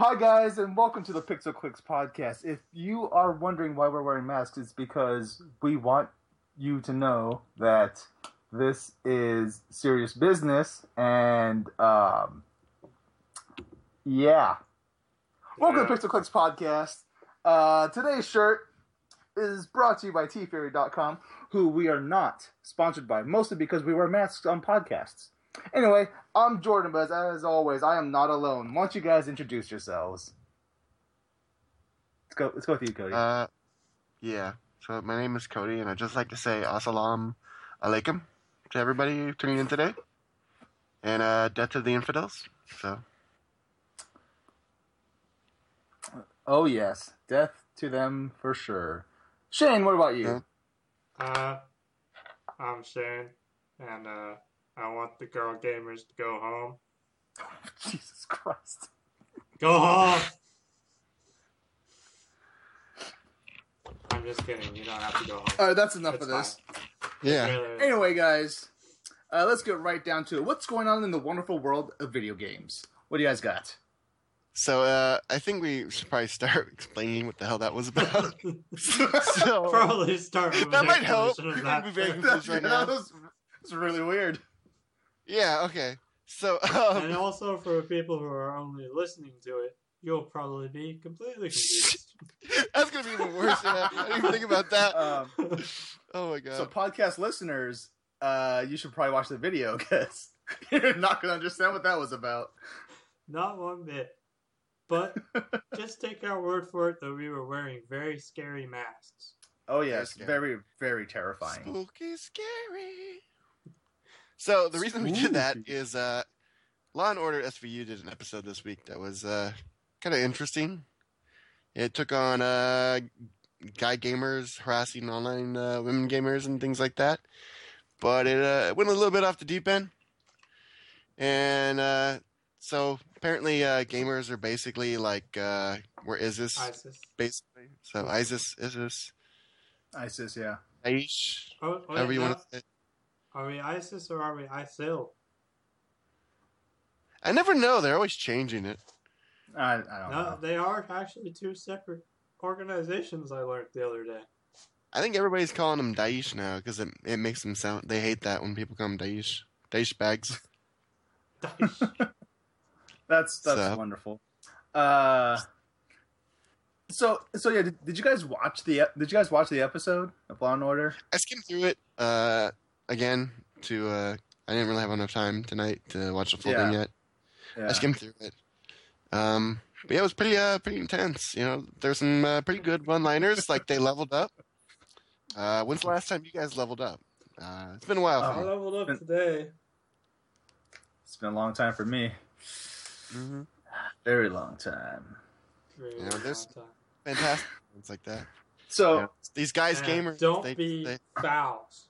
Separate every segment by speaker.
Speaker 1: Hi, guys, and welcome to the Pixel Clicks podcast. If you are wondering why we're wearing masks, it's because we want you to know that this is serious business, and um, yeah. Welcome to Pixel Clicks podcast. Uh, today's shirt is brought to you by tfury.com, who we are not sponsored by, mostly because we wear masks on podcasts. Anyway, I'm Jordan, but as always, I am not alone. Why don't you guys introduce yourselves? Let's go. Let's go with you, Cody.
Speaker 2: Uh, yeah. So my name is Cody, and I'd just like to say Assalamu alaikum to everybody tuning in today, and uh, death to the infidels. So
Speaker 1: oh yes, death to them for sure. Shane, what about you?
Speaker 2: Yeah.
Speaker 3: Uh, I'm Shane, and uh, I want the girl gamers to go home.
Speaker 1: Jesus Christ.
Speaker 3: Go home! I'm just kidding. You don't have to go home.
Speaker 1: All right, that's enough
Speaker 3: It's
Speaker 1: of this.
Speaker 2: yeah,
Speaker 1: Anyway, guys, uh, let's get right down to it. What's going on in the wonderful world of video games? What do you guys got?
Speaker 2: so uh, I think we should probably start explaining what the hell that was about. so
Speaker 3: Probably start with
Speaker 2: that might help.
Speaker 3: explanation of
Speaker 2: We
Speaker 3: that
Speaker 2: can be very right now.
Speaker 1: was, that's really weird.
Speaker 2: Yeah. Okay. So
Speaker 3: And
Speaker 2: um,
Speaker 3: also for people who are only listening to it, you'll probably be completely confused.
Speaker 2: that's gonna be even worse. Yeah, I didn't even think about that.
Speaker 1: Um,
Speaker 2: oh my god.
Speaker 1: so, podcast listeners, uh, you should probably watch the video because you're not going to understand what that was about.
Speaker 3: Not one bit. But just take our word for it that we were wearing very scary masks.
Speaker 1: Oh yes,
Speaker 2: scary.
Speaker 1: very very terrifying.
Speaker 2: Spooky, scary. So the reason we did that is uh, Law and Order SVU did an episode this week that was uh, kind of interesting. It took on uh, guy gamers harassing online uh, women gamers and things like that, but it uh, went a little bit off the deep end. And uh, so apparently, uh, gamers are basically like uh, where ISIS,
Speaker 3: ISIS.
Speaker 2: basically. So ISIS, ISIS,
Speaker 1: ISIS, yeah.
Speaker 2: Daesh,
Speaker 3: Oh, wait,
Speaker 2: however you
Speaker 3: no.
Speaker 2: want to say. It.
Speaker 3: Are we ISIS or are we ISIL?
Speaker 2: I never know. They're always changing it.
Speaker 1: I, I don't
Speaker 3: No,
Speaker 1: know.
Speaker 3: they are actually two separate organizations. I learned the other day.
Speaker 2: I think everybody's calling them Daesh now because it, it makes them sound. They hate that when people call them Daesh. Daesh bags.
Speaker 3: Daesh.
Speaker 1: That's that's
Speaker 2: So-
Speaker 1: wonderful. Uh, so so yeah, did, did you guys watch the did you guys watch the episode of Law and Order?
Speaker 2: I skimmed through it uh, again to. Uh, I didn't really have enough time tonight to watch the full thing yet.
Speaker 1: Yeah.
Speaker 2: I skimmed through it. Um, but yeah, it was pretty uh, pretty intense. You know, there's some uh, pretty good one-liners. like they leveled up. Uh, when's the last time you guys leveled up? Uh, it's been a while.
Speaker 3: I
Speaker 2: for me.
Speaker 3: leveled up today.
Speaker 1: It's been a long time for me.
Speaker 2: Mhm.
Speaker 1: Very long time.
Speaker 3: Very
Speaker 2: know,
Speaker 3: long
Speaker 2: this-
Speaker 3: time.
Speaker 2: Fantastic things like that.
Speaker 1: So
Speaker 2: Yeah. These guys,
Speaker 3: And
Speaker 2: gamers.
Speaker 3: Don't
Speaker 2: they,
Speaker 3: be
Speaker 2: they-
Speaker 3: fouls.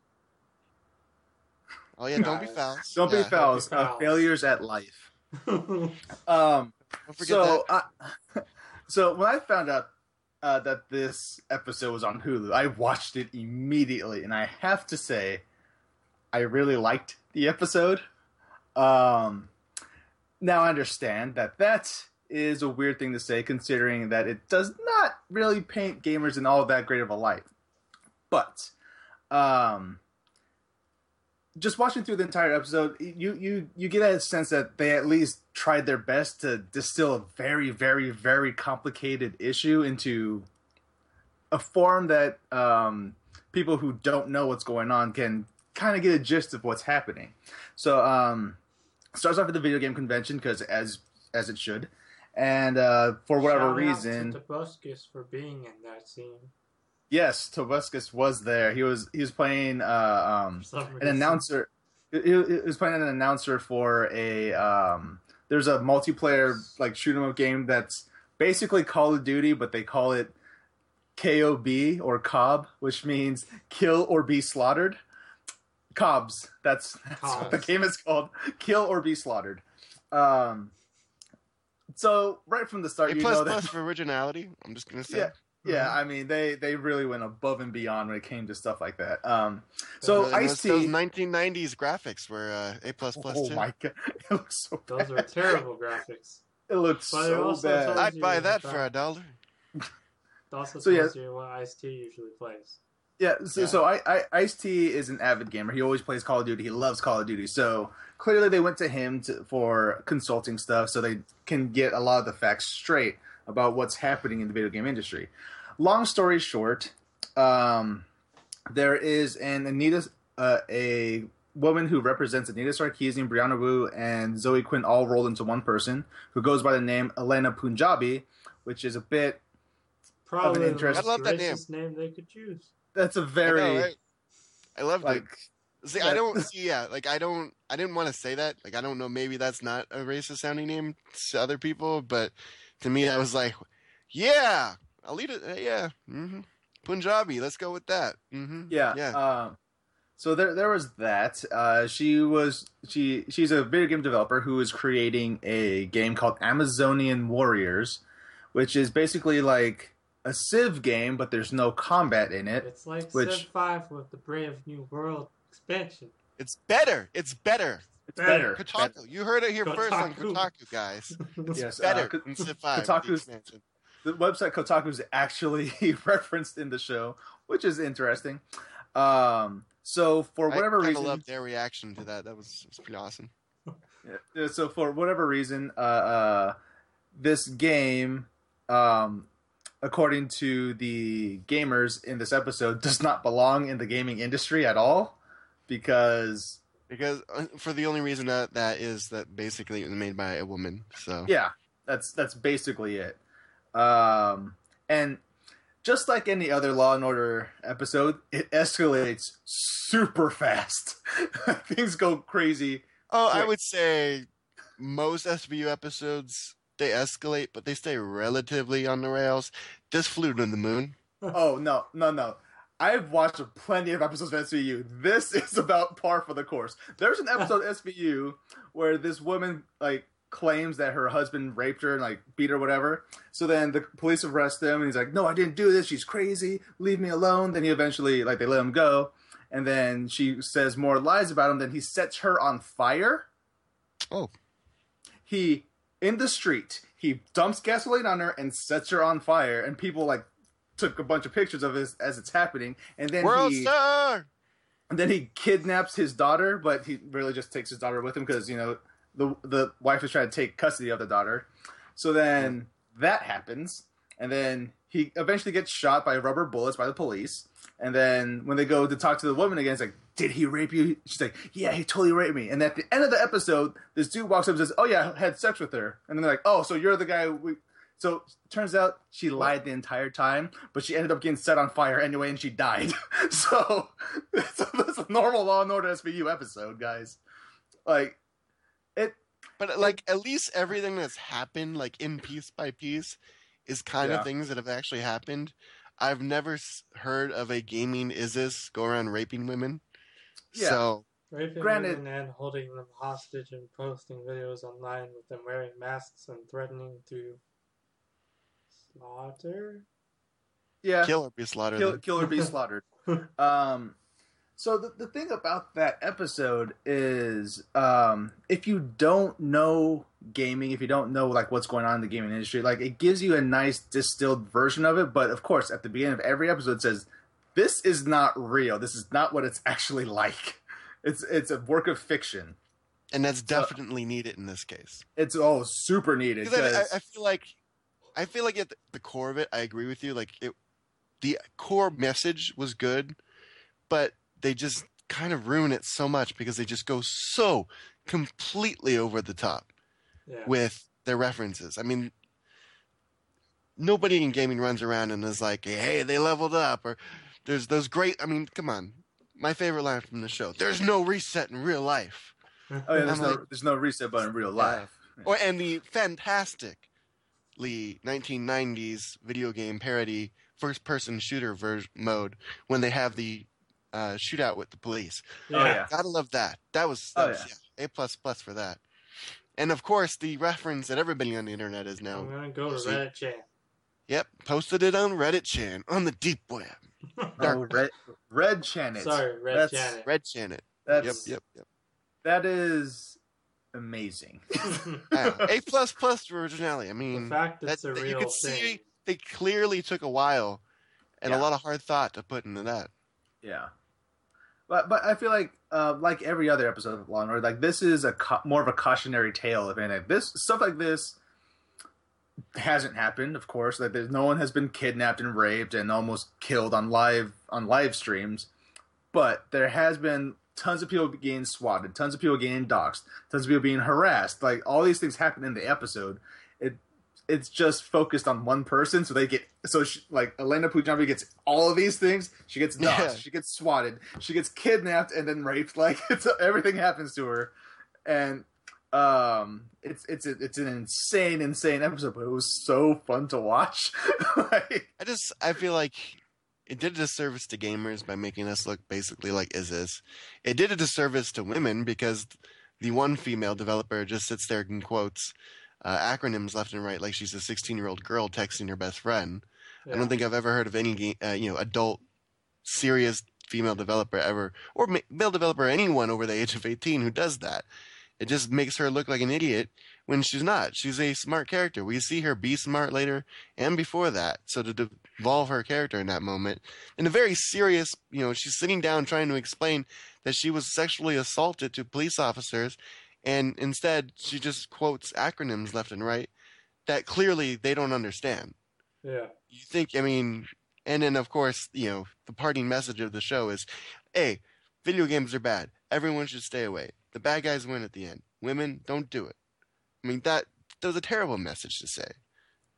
Speaker 2: Oh yeah, don't be
Speaker 3: Guys.
Speaker 2: fouls.
Speaker 1: don't be
Speaker 2: Yeah,
Speaker 1: fouls.
Speaker 3: Don't be
Speaker 1: Uh, failures at life. Um.
Speaker 2: Don't forget
Speaker 1: so
Speaker 2: that.
Speaker 1: I, so when I found out uh, that this episode was on Hulu, I watched it immediately, and I have to say, I really liked the episode. Um, now I understand that that is a weird thing to say, considering that it does not really paint gamers in all that great of a light. But, um, just watching through the entire episode, you you you get a sense that they at least tried their best to distill a very very very complicated issue into a form that um, people who don't know what's going on can kind of get a gist of what's happening. So um, starts off at the video game convention because as as it should, and uh, for whatever
Speaker 3: Shout out
Speaker 1: reason,
Speaker 3: to Tobuscus for being in that scene.
Speaker 1: Yes, Tobuscus was there. He was he was playing uh, um, an announcer. He, he was playing an announcer for a. Um, there's a multiplayer like shoot 'em up game that's basically Call of Duty, but they call it KOB or Cobb, which means kill or be slaughtered. Cobs. That's, that's what the game is called. Kill or be slaughtered. Um, so right from the start,
Speaker 2: A
Speaker 1: you
Speaker 2: plus
Speaker 1: know that
Speaker 2: plus for originality. I'm just gonna say.
Speaker 1: Yeah. Yeah, I mean they they really went above and beyond when it came to stuff like that. Um, so
Speaker 2: And
Speaker 1: Ice
Speaker 2: those, those
Speaker 1: T.
Speaker 2: 1990s graphics were uh, A plus plus
Speaker 1: Oh
Speaker 2: too.
Speaker 1: my god, it looks so
Speaker 3: Those
Speaker 1: bad.
Speaker 3: are terrible graphics.
Speaker 1: It looks
Speaker 3: But
Speaker 1: so
Speaker 3: also
Speaker 1: bad.
Speaker 2: I'd buy that for a dollar.
Speaker 3: It also
Speaker 1: So, yeah.
Speaker 3: you what Ice T usually plays.
Speaker 1: Yeah, so,
Speaker 2: Yeah.
Speaker 1: so I, I Ice T is an avid gamer. He always plays Call of Duty. He loves Call of Duty. So clearly, they went to him to, for consulting stuff, so they can get a lot of the facts straight about what's happening in the video game industry. Long story short, um, there is an Anita, uh, a woman who represents Anita Sarkeesian, Brianna Wu, and Zoe Quinn all rolled into one person, who goes by the name Elena Punjabi, which is a bit.
Speaker 3: Probably the
Speaker 1: interest-
Speaker 3: most
Speaker 2: I love that name.
Speaker 3: name they could choose.
Speaker 1: That's a very
Speaker 2: know, right? I love
Speaker 1: like.
Speaker 2: it. See, I don't see. Yeah, like I don't. I didn't want to say that. Like I don't know. Maybe that's not a racist sounding name to other people, but to me, I was like, yeah, I'll lead it. uh, Yeah, hmm Punjabi. Let's go with that. hmm
Speaker 1: Yeah.
Speaker 2: yeah.
Speaker 1: Um, so there, there was that. Uh, she was she she's a video game developer who is creating a game called Amazonian Warriors, which is basically like a Civ game, but there's no combat in it.
Speaker 3: It's like
Speaker 1: Which-
Speaker 3: Civ 5 with the Brave New World expansion.
Speaker 2: It's better. It's better.
Speaker 1: It's better.
Speaker 2: Kotaku. You heard it here first on
Speaker 3: Kotaku.
Speaker 2: Kotaku, guys. It's
Speaker 1: Yes, uh,
Speaker 2: better
Speaker 1: Ko-
Speaker 2: than Civ 5. the
Speaker 1: Kotaku's-
Speaker 2: expansion.
Speaker 1: The website Kotaku is actually referenced in the show, which is interesting. Um, so for whatever
Speaker 2: I
Speaker 1: reason,
Speaker 2: their reaction to that. That was, was pretty awesome.
Speaker 1: Yeah, so for whatever reason, uh, uh, this game, um, according to the gamers in this episode, does not belong in the gaming industry at all because
Speaker 2: Because uh, for the only reason that that is that basically it was made by a woman. So
Speaker 1: yeah, that's that's basically it. Um, and just like any other Law and Order episode, it escalates super fast. Things go crazy.
Speaker 2: Oh, I would say most SVU episodes they escalate, but they stay relatively on the rails. This flew to the moon.
Speaker 1: Oh no, no, no. I've watched plenty of episodes of SVU. This is about par for the course. There's an episode of SVU where this woman like claims that her husband raped her and like beat her whatever. So then the police arrest him and he's like, "No, I didn't do this. She's crazy. Leave me alone." Then he eventually like they let him go. And then she says more lies about him. Then he sets her on fire.
Speaker 2: Oh.
Speaker 1: He in the street. He dumps gasoline on her and sets her on fire. And people like took a bunch of pictures of this as it's happening. And then
Speaker 2: World
Speaker 1: he
Speaker 2: Star.
Speaker 1: and then he kidnaps his daughter, but he really just takes his daughter with him because you know the the wife is trying to take custody of the daughter. So then that happens, and then he eventually gets shot by rubber bullets by the police. And then when they go to talk to the woman again, it's like, "Did he rape you?" She's like, "Yeah, he totally raped me." And at the end of the episode, this dude walks up and says, "Oh yeah, I had sex with her." And then they're like, "Oh, so you're the guy we." So turns out she lied the entire time, but she ended up getting set on fire anyway, and she died. so that's a, that's a normal Law and Order SVU episode, guys. Like it,
Speaker 2: But like at least everything that's happened, like in piece by piece, is kind
Speaker 1: Yeah.
Speaker 2: of things that have actually happened. I've never heard of a gaming ISIS go around raping women.
Speaker 1: Yeah.
Speaker 2: So
Speaker 3: Raping
Speaker 1: Granted-
Speaker 3: women and holding them hostage and posting videos online with them wearing masks and threatening to slaughter.
Speaker 1: yeah,
Speaker 2: kill or be slaughtered.
Speaker 1: kill, kill or be slaughtered. Um, so the, the thing about that episode is, um, if you don't know gaming, if you don't know like what's going on in the gaming industry, like it gives you a nice distilled version of it. But of course, at the beginning of every episode, it says this is not real. This is not what it's actually like. It's it's a work of fiction.
Speaker 2: and that's definitely needed in this case.
Speaker 1: It's all super needed.
Speaker 2: I, I, feel like, I feel like at the- the core of it, I agree with you. Like it, the core message was good, but they just kind of ruin it so much because they just go so completely over the top
Speaker 3: Yeah.
Speaker 2: with their references. I mean, nobody in gaming runs around and is like, "Hey, they leveled up," or "There's those great." I mean, come on. My favorite line from the show: "There's no reset in real life."
Speaker 1: oh yeah, there's no
Speaker 2: like-
Speaker 1: there's no reset button in real life.
Speaker 2: Or and the fantastically 1990s video game parody first-person shooter ver- mode when they have the uh, shootout with the police.
Speaker 1: Oh yeah.
Speaker 2: Gotta love that. That was, that
Speaker 1: Oh,
Speaker 2: was yeah, a plus plus for that. And of course, the reference that everybody on the internet is now.
Speaker 3: I'm gonna go to Reddit chat.
Speaker 2: Yep, posted it on Reddit chan on the deep web.
Speaker 1: Oh, red red channel.
Speaker 3: Sorry, Red
Speaker 1: That's-
Speaker 3: Janet.
Speaker 2: Red chan it.
Speaker 1: That's
Speaker 2: Yep, yep, yep.
Speaker 1: that is amazing.
Speaker 2: Yeah, A plus plus for originality. I
Speaker 3: the
Speaker 2: mean,
Speaker 3: fact
Speaker 2: that,
Speaker 3: it's a
Speaker 2: that
Speaker 3: real
Speaker 2: you could
Speaker 3: thing.
Speaker 2: see they clearly took a while and a lot of hard thought to put into that.
Speaker 1: Yeah, but but I feel like uh, like every other episode of Law and Order, like this is a more of a cautionary tale. If anything, this stuff like this hasn't happened. Of course, like there's no one has been kidnapped and raped and almost killed on live on live streams, but there has been tons of people getting swatted, tons of people getting doxxed, tons of people being harassed. Like all these things happen in the episode. It it's just focused on one person, so they get so she, like Elena Punjabi gets all of these things. She gets doxxed,
Speaker 2: Yeah.
Speaker 1: she gets swatted, she gets kidnapped and then raped. Like it's everything happens to her, and um, it's it's a, it's an insane, insane episode, but it was so fun to watch. like,
Speaker 2: I just I feel like it did a disservice to gamers by making us look basically like is this. It did a disservice to women because the one female developer just sits there and quotes uh, acronyms left and right like she's a 16 year old girl texting her best friend. I don't think I've ever heard of any game, uh, you know adult serious female developer ever or ma- male developer anyone over the age of 18 who does that. It just makes her look like an idiot when she's not. She's a smart character. We see her be smart later and before that. So to devolve her character in that moment, in a very serious, you know, she's sitting down trying to explain that she was sexually assaulted to police officers, and instead she just quotes acronyms left and right that clearly they don't understand.
Speaker 3: Yeah.
Speaker 2: You think, I mean, and then of course, you know, the parting message of the show is, hey, video games are bad. Everyone should stay away. The bad guys win at the end. Women, don't do it. I mean, that that was a terrible message to say.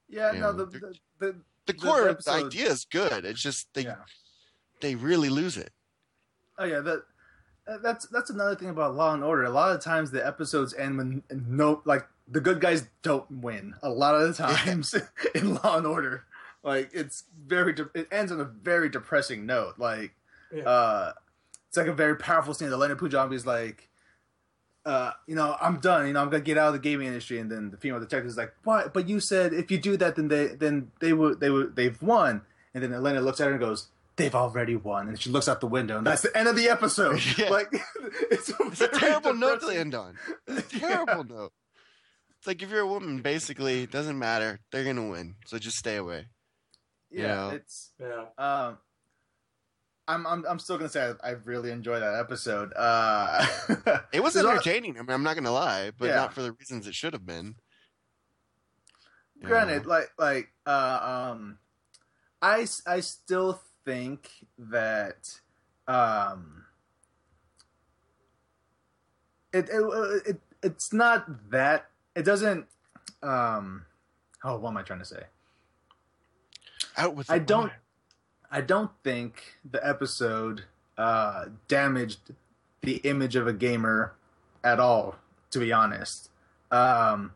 Speaker 1: yeah,
Speaker 2: Yeah,
Speaker 1: no, the, the, the
Speaker 2: The
Speaker 1: The
Speaker 2: core
Speaker 1: episode-
Speaker 2: idea is good. It's just they
Speaker 1: yeah.
Speaker 2: they really lose it.
Speaker 1: Oh yeah, that that's that's another thing about Law and Order. A lot of times the episodes end when no like the good guys don't win. A lot of the times in Law and Order, like it's very de- it ends on a very depressing note. Like
Speaker 3: Yeah.
Speaker 1: uh, it's like a very powerful scene. The Leonard Punjabi is like, uh, you know, I'm done. You know, I'm gonna get out of the gaming industry. And then the female detective is like, what? But you said if you do that, then they then they would they would they've won. And then Elena looks at her and goes, "They've already won." And she looks out the window, and that's the end of the episode.
Speaker 2: Yeah.
Speaker 1: Like it's a,
Speaker 2: It's a
Speaker 1: very
Speaker 2: terrible note to end on. It's a terrible note. It's like if you're a woman, basically, it doesn't matter. They're gonna win, so just stay away.
Speaker 1: Yeah,
Speaker 2: you know.
Speaker 1: it's
Speaker 3: Yeah.
Speaker 1: um. I'm, I'm I'm still gonna say I, I really enjoyed that episode. Uh,
Speaker 2: It was
Speaker 1: there's
Speaker 2: entertaining. I mean, I'm not gonna lie, but
Speaker 1: Yeah.
Speaker 2: not for the reasons it should have been.
Speaker 1: Granted
Speaker 2: know?
Speaker 1: like like uh, um i s- i still think that um it it, it it's not that it doesn't um oh what am i trying to say
Speaker 2: out with.
Speaker 1: I don't-. I don't think the episode uh, damaged the image of a gamer at all. To be honest, um,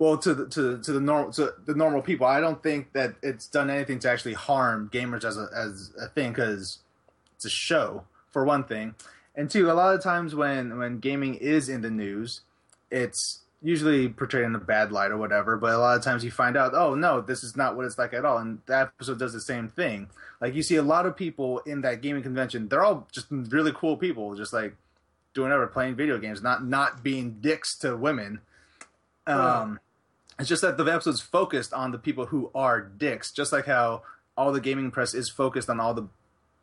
Speaker 1: well, to the to to the normal to the normal people, I don't think that it's done anything to actually harm gamers as a as a thing because it's a show for one thing, and two, a lot of times when when gaming is in the news, it's usually portrayed in a bad light or whatever, but a lot of times you find out, oh no, this is not what it's like at all. And that episode does the same thing. Like you see a lot of people in that gaming convention, they're all just really cool people, just like doing whatever, playing video games, not not being dicks to women. Um, It's just that the episode's focused on the people who are dicks, just like how all the gaming press is focused on all the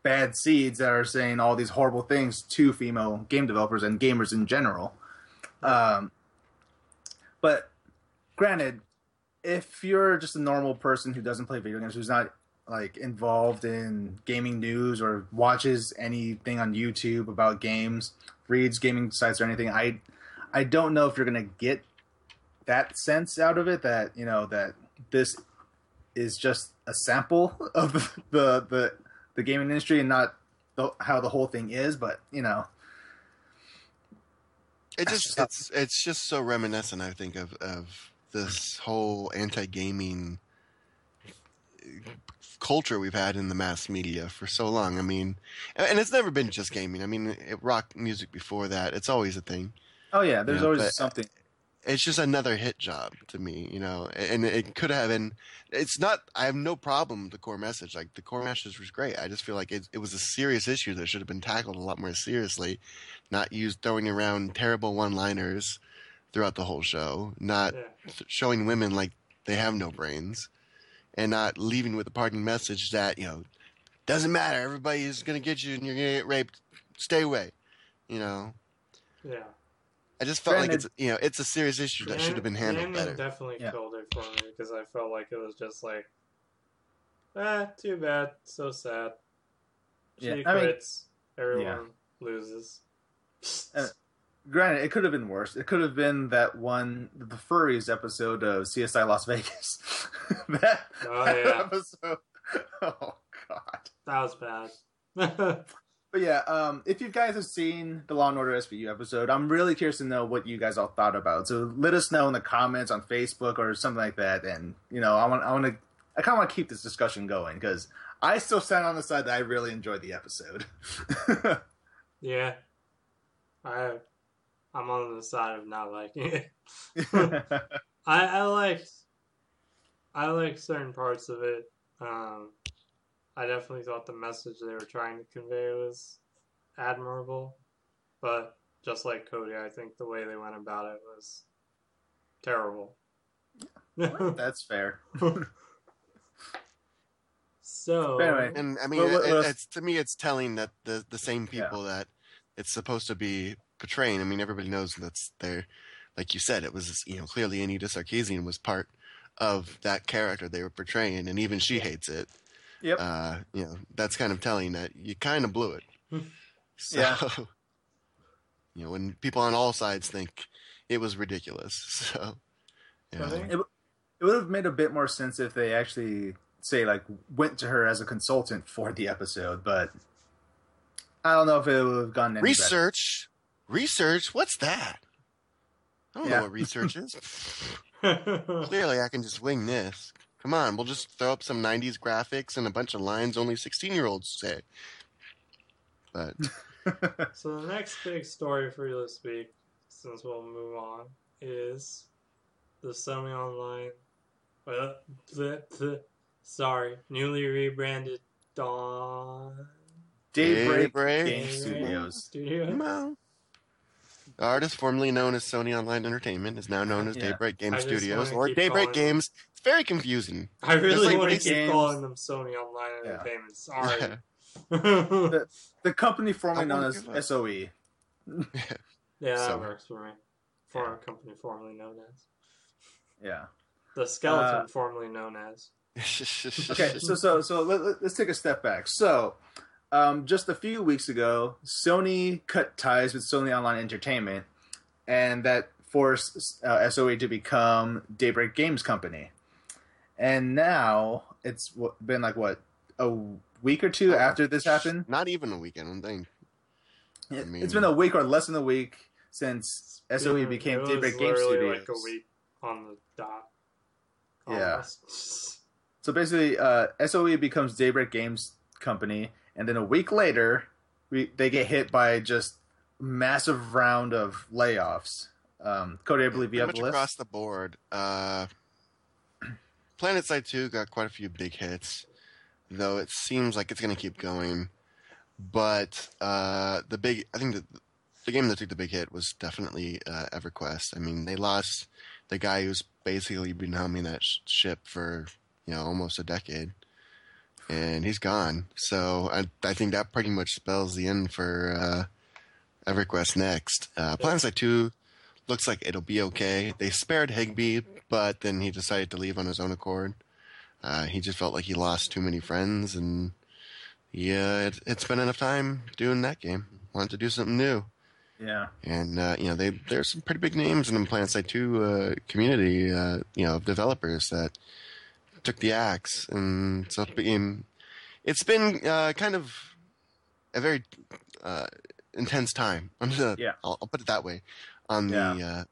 Speaker 1: bad seeds that are saying all these horrible things to female game developers and gamers in general. Um, but granted, if you're just a normal person who doesn't play video games, who's not like involved in gaming news or watches anything on YouTube about games, reads gaming sites or anything, I I don't know if you're gonna get that sense out of it that you know that this is just a sample of the the the gaming industry and not the, how the whole thing is. But you know,
Speaker 2: It just it's it's just so reminiscent, I think, of of this whole anti-gaming culture we've had in the mass media for so long. I mean, and it's never been just gaming. I mean, it, rock music before that, it's always a thing.
Speaker 1: oh yeah, there's
Speaker 2: Yeah,
Speaker 1: always something.
Speaker 2: It's just another hit job to me, you know. And it could have been. It's not. I have no problem with the core message. Like the core message was great. I just feel like it, it was a serious issue that should have been tackled a lot more seriously, not used throwing around terrible one-liners throughout the whole show, not
Speaker 3: Yeah.
Speaker 2: showing women like they have no brains, and not leaving with a parting message that you know doesn't matter. Everybody is gonna get you, and you're gonna get raped. Stay away. You know.
Speaker 3: Yeah.
Speaker 2: I just felt like it's you know it's a serious issue that should have been handled
Speaker 3: ending
Speaker 2: better.
Speaker 3: definitely
Speaker 1: Yeah.
Speaker 3: killed it for me because I felt like it was just like, ah, too bad, so sad. She
Speaker 1: Yeah, I mean-
Speaker 3: quits. Everyone loses.
Speaker 1: Uh, Granted, it could have been worse. It could have been that one, the furries episode of CSI Las Vegas. that,
Speaker 3: Oh,
Speaker 1: that
Speaker 3: yeah.
Speaker 1: episode. Oh God.
Speaker 3: that was bad.
Speaker 1: But yeah, um, if you guys have seen the Law and Order SVU episode, I'm really curious to know what you guys all thought about. So let us know in the comments on Facebook or something like that. And you know, I want, I want to, I kind of want to keep this discussion going because I still stand on the side that I really enjoyed the episode.
Speaker 3: yeah, I, I'm on the side of not liking it. I, I liked, I liked certain parts of it. Um, I definitely thought the message they were trying to convey was admirable, but just like Cody, I think the way they went about it was terrible.
Speaker 1: That's fair.
Speaker 3: so
Speaker 1: Anyway.
Speaker 2: And I mean,
Speaker 1: Well, what-
Speaker 2: it- it's to me, it's telling that the the same
Speaker 1: Yeah.
Speaker 2: people that it's supposed to be portraying. I mean, everybody knows that's their, like you said, it was you know clearly Anita Sarkeesian was part of that character they were portraying, and even she hates it.
Speaker 1: Yep.
Speaker 2: Uh, you know, that's kind of telling that you kind of blew it. so,
Speaker 1: Yeah.
Speaker 2: you know, when people on all sides think it was ridiculous, so. You know,
Speaker 1: It, it would have made a bit more sense if they actually say like went to her as a consultant for the episode, but I don't know if it would have gone any better.
Speaker 2: research, research. What's that? I don't
Speaker 1: Yeah.
Speaker 2: know what research is. Clearly, I can just wing this. Come on, we'll just throw up some '90s graphics and a bunch of lines only 16-year-olds say. But
Speaker 3: so the next big story for you this week, since we'll move on, is the Sony Online. Uh, bleh, bleh, sorry, newly rebranded Dawn
Speaker 1: Daybreak,
Speaker 2: Daybreak
Speaker 1: Game
Speaker 3: Game
Speaker 1: Studios.
Speaker 3: Studio.
Speaker 2: well, the artist formerly known as Sony Online Entertainment is now known as
Speaker 1: Yeah.
Speaker 2: Daybreak Game Studios or Daybreak
Speaker 3: calling-
Speaker 2: Games. It's very confusing.
Speaker 3: I really
Speaker 2: like
Speaker 3: want to keep
Speaker 1: Games.
Speaker 3: calling them Sony Online
Speaker 1: Yeah.
Speaker 3: Entertainment. Sorry.
Speaker 1: The company formerly known as
Speaker 2: give up.
Speaker 1: SOE.
Speaker 3: yeah, that
Speaker 2: So-
Speaker 3: works for me. For a company formerly known as
Speaker 1: Yeah.
Speaker 3: the skeleton,
Speaker 1: Uh,
Speaker 3: formerly known as.
Speaker 1: Okay, so so so let, let- let's take a step back. So, um, just a few weeks ago, Sony cut ties with Sony Online Entertainment, and that forced uh, SOE to become Daybreak Games Company. And now it's been like what a week or two
Speaker 2: Oh,
Speaker 1: after this happened.
Speaker 2: Not even a weekend, I don't think. I
Speaker 1: It,
Speaker 2: mean-
Speaker 1: it's been a week or less than a week since SOE
Speaker 3: Yeah,
Speaker 1: became
Speaker 3: it was
Speaker 1: Daybreak Game
Speaker 3: literally
Speaker 1: Studios.
Speaker 3: like a week on the dot.
Speaker 1: Yeah. So basically, uh, SOE becomes Daybreak Games Company, and then a week later, we they get hit by just massive round of layoffs. Um, Cody, I believe you have
Speaker 2: much
Speaker 1: the list.
Speaker 2: across the board. Uh, PlanetSide 2 got quite a few big hits, though it seems like it's going to keep going. But uh, the big, I think the, the game that took the big hit was definitely uh, EverQuest. I mean, they lost the guy who's basically been helming that sh- ship for you know almost a decade, and he's gone. So I, I think that pretty much spells the end for uh, EverQuest next. Uh, PlanetSide 2 looks like it'll be okay. They spared Higby, but then he decided to leave on his own accord. Uh, he just felt like he lost too many friends, and yeah, it, it's been enough time doing that game. Wanted to do something new,
Speaker 1: Yeah,
Speaker 2: and uh, you know, they there's some pretty big names in the PlanetSide Two uh, community, uh, you know, of developers that took the axe, and so it became. It's been uh, kind of a very uh, intense time.
Speaker 1: Yeah.
Speaker 2: I'll, I'll put it that way on the uh,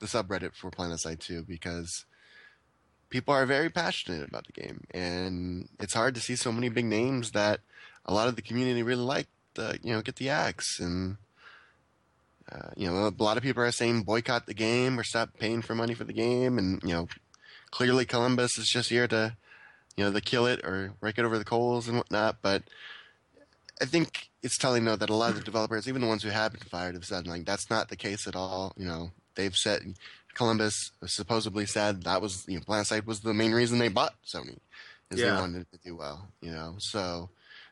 Speaker 2: the subreddit for PlanetSide 2 because people are very passionate about the game, and it's hard to see so many big names that a lot of the community really like. Uh, you know, get the axe, and uh, you know, a lot of people are saying boycott the game or stop paying for money for the game, and you know, clearly Columbus is just here to, you know, to kill it or rake it over the coals and whatnot. But I think it's telling though that a lot of the developers, even the ones who have been fired, have said like that's not the case at all. You know, they've said Columbus supposedly said that was you know PlanetSide was the main reason they bought Sony, is
Speaker 1: Yeah.
Speaker 2: they wanted to do well. You know, so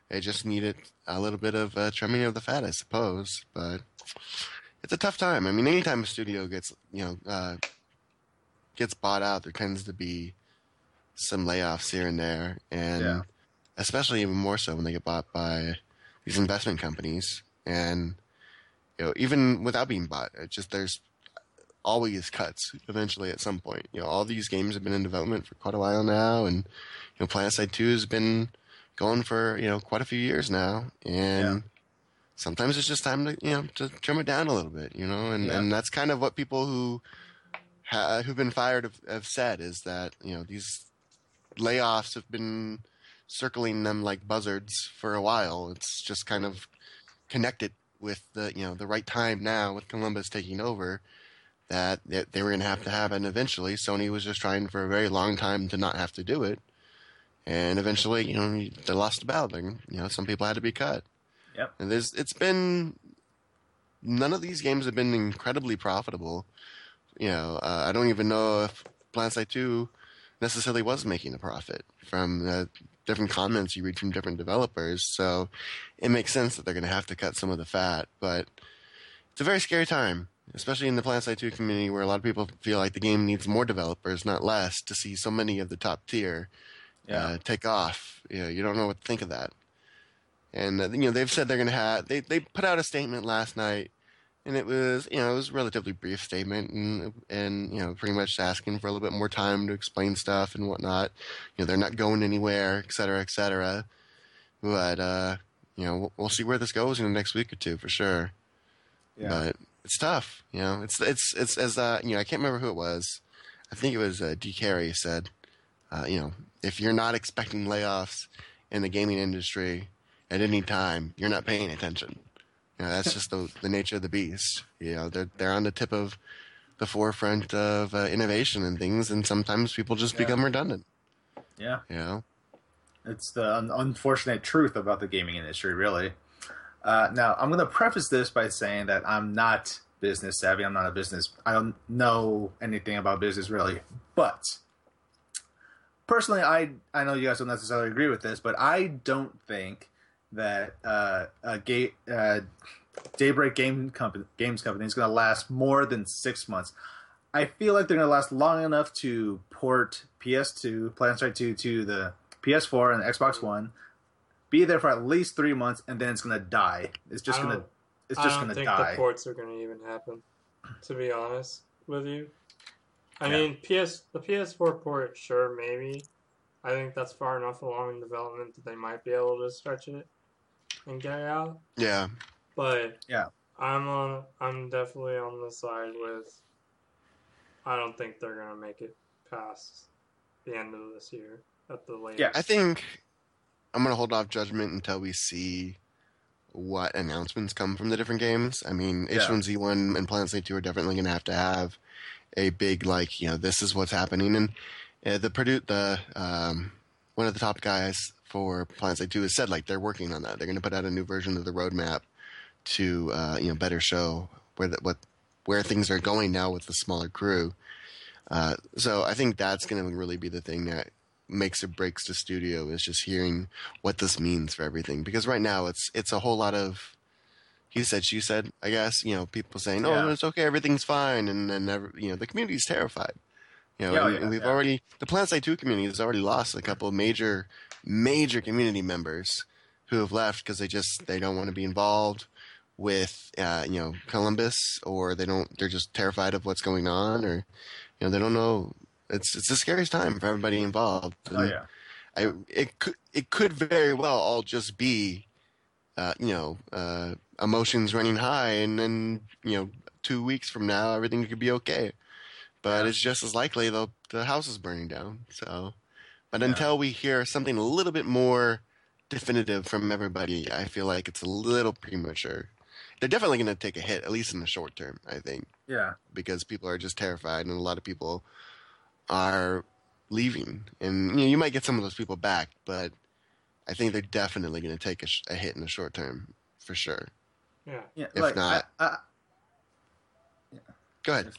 Speaker 2: they just needed a little bit of uh, trimming of the fat, I suppose. But it's a tough time. I mean, anytime a studio gets you know uh, gets bought out, there tends to be some layoffs here and there, and
Speaker 1: Yeah.
Speaker 2: especially even more so when they get bought by these investment companies. And you know, even without being bought, it just there's always cuts eventually at some point. You know, all these games have been in development for quite a while now, and you know, PlanetSide Two has been going for you know quite a few years now, and
Speaker 1: Yeah.
Speaker 2: sometimes it's just time to you know to trim it down a little bit, you know, and
Speaker 1: Yeah.
Speaker 2: and that's kind of what people who ha- who've been fired have, have said is that you know these layoffs have been circling them like buzzards for a while. It's just kind of connected with the you know the right time now with Columbus taking over that they, they were going to have to happen eventually. Sony was just trying for a very long time to not have to do it, and eventually you know they lost the battle. You know some people had to be cut.
Speaker 1: Yep.
Speaker 2: And there's it's been none of these games have been incredibly profitable. You know, uh, I don't even know if PlanetSide 2 necessarily was making a profit from the different comments you read from different developers. So it makes sense that they're going to have to cut some of the fat. But it's a very scary time, especially in the PlanetSide 2 community where a lot of people feel like the game needs more developers, not less, to see so many of the top tier
Speaker 1: Yeah.
Speaker 2: uh, take off. You know, you don't know what to think of that. And uh, you know they've said they're going to have they they put out a statement last night, and it was you know it was a relatively brief statement and and you know pretty much asking for a little bit more time to explain stuff and whatnot. You know they're not going anywhere, et cetera, et cetera. But uh, you know we'll, we'll see where this goes in the next week or two for sure.
Speaker 1: yeah.
Speaker 2: But it's tough, you know. It's it's it's as uh, you know I can't remember who it was. I think it was uh, D. Carey said, uh, you know, if you're not expecting layoffs in the gaming industry at any time, you're not paying attention. You know, that's just the the nature of the beast. You know, they're they're on the tip of the forefront of uh, innovation and things, and sometimes people just
Speaker 1: Yeah.
Speaker 2: become redundant.
Speaker 1: yeah.
Speaker 2: You know,
Speaker 1: It's the un- unfortunate truth about the gaming industry, really. Uh, now, I'm going to preface this by saying that I'm not business savvy. I'm not a business. I don't know anything about business really. But personally, I I know you guys don't necessarily agree with this, but I don't think that uh, a ga- uh, Daybreak Game Company Games Company is going to last more than six months. I feel like they're going to last long enough to port PS2, PlanetSide 2 to the PS4 and the Xbox One, be there for at least three months, and then it's going to die. It's just going to
Speaker 3: don't-
Speaker 1: it's
Speaker 3: I
Speaker 1: just
Speaker 3: don't
Speaker 1: going to
Speaker 3: think
Speaker 1: die.
Speaker 3: the ports are going to even happen. To be honest with you, I
Speaker 1: Yeah.
Speaker 3: mean, PS the PS4 port, sure, maybe. I think that's far enough along in development that they might be able to stretch it and get it out.
Speaker 2: yeah,
Speaker 3: But
Speaker 1: Yeah.
Speaker 3: I'm on. I'm definitely on the side with. I don't think they're gonna make it past the end of this year at the latest.
Speaker 1: Yeah,
Speaker 2: I think I'm gonna hold off judgment until we see what announcements come from the different games. I mean,
Speaker 1: Yeah.
Speaker 2: H1Z1 and PlanetSide 2 are definitely gonna have to have a big like, you know, this is what's happening. And uh, the produ- the um, one of the top guys for PlanetSide 2 has said like they're working on that. They're gonna put out a new version of the roadmap to uh, you know better show where the, what where things are going now with the smaller crew. Uh, so I think that's going to really be the thing that makes or breaks the studio is just hearing what this means for everything. Because right now it's it's a whole lot of he said she said. I guess you know people saying, "Oh,
Speaker 1: Yeah.
Speaker 2: it's okay, everything's fine," and then never, you know the community's terrified. You know,
Speaker 1: Yeah,
Speaker 2: and,
Speaker 1: yeah,
Speaker 2: and we've
Speaker 1: yeah.
Speaker 2: already the PlanetSide Two community has already lost a couple of major major community members who have left because they just they don't want to be involved with uh, you know Columbus or they don't they're just terrified of what's going on or you know they don't know. It's it's the scariest time for everybody involved.
Speaker 1: Oh yeah,
Speaker 2: I, it could it could very well all just be uh, you know uh, emotions running high and then you know two weeks from now everything could be okay but it's just as likely the the house is burning down so but
Speaker 1: Yeah.
Speaker 2: until we hear something a little bit more definitive from everybody I feel like it's a little premature they're definitely going to take a hit, at least in the short term. I think
Speaker 1: Yeah.
Speaker 2: because people are just terrified, and a lot of people are leaving, and you know you might get some of those people back, but I think they're definitely going to take a, sh- a hit in the short term for sure.
Speaker 3: Yeah.
Speaker 1: Yeah.
Speaker 2: If
Speaker 1: like,
Speaker 2: not-
Speaker 1: I, I,
Speaker 2: Go ahead.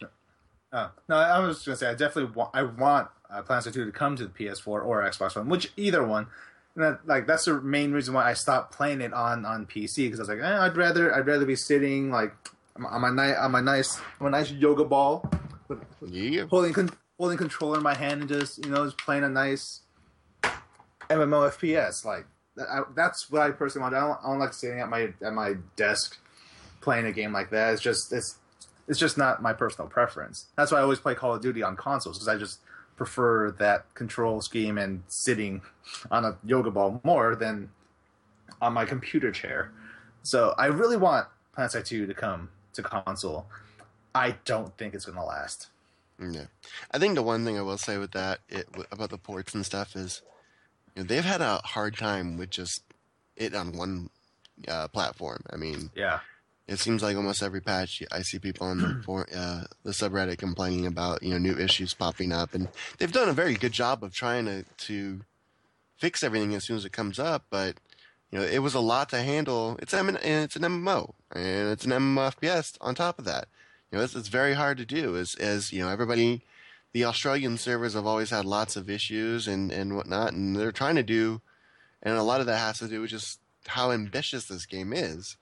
Speaker 1: Oh no, I was just gonna say I definitely want I want uh, Plants 2 to come to the PS4 or Xbox One, which either one. And that, like that's the main reason why I stopped playing it on on PC because I was like, eh, I'd rather I'd rather be sitting like on my nice on my nice on my nice yoga ball, with,
Speaker 2: Yeah.
Speaker 1: holding con- holding controller in my hand and just you know just playing a nice MMO FPS. Like that, I, that's what I personally want. I don't, I don't like sitting at my at my desk playing a game like that. It's just it's it's just not my personal preference. That's why I always play Call of Duty on consoles because I just prefer that control scheme and sitting on a yoga ball more than on my computer chair. So I really want PlanetSide 2 to come to console. I don't think it's going to last.
Speaker 2: Yeah, I think the one thing I will say with that it, about the ports and stuff is, you know, they've had a hard time with just it on one uh, platform. I mean,
Speaker 1: Yeah.
Speaker 2: It seems like almost every patch I see people on the for, uh, the subreddit complaining about you know new issues popping up, and they've done a very good job of trying to to fix everything as soon as it comes up. But you know, it was a lot to handle. It's M- and it's an MMO and it's an MMO FPS on top of that. You know, it's, it's very hard to do. As as you know, everybody, the Australian servers have always had lots of issues and and whatnot, and they're trying to do, and a lot of that has to do with just how ambitious this game is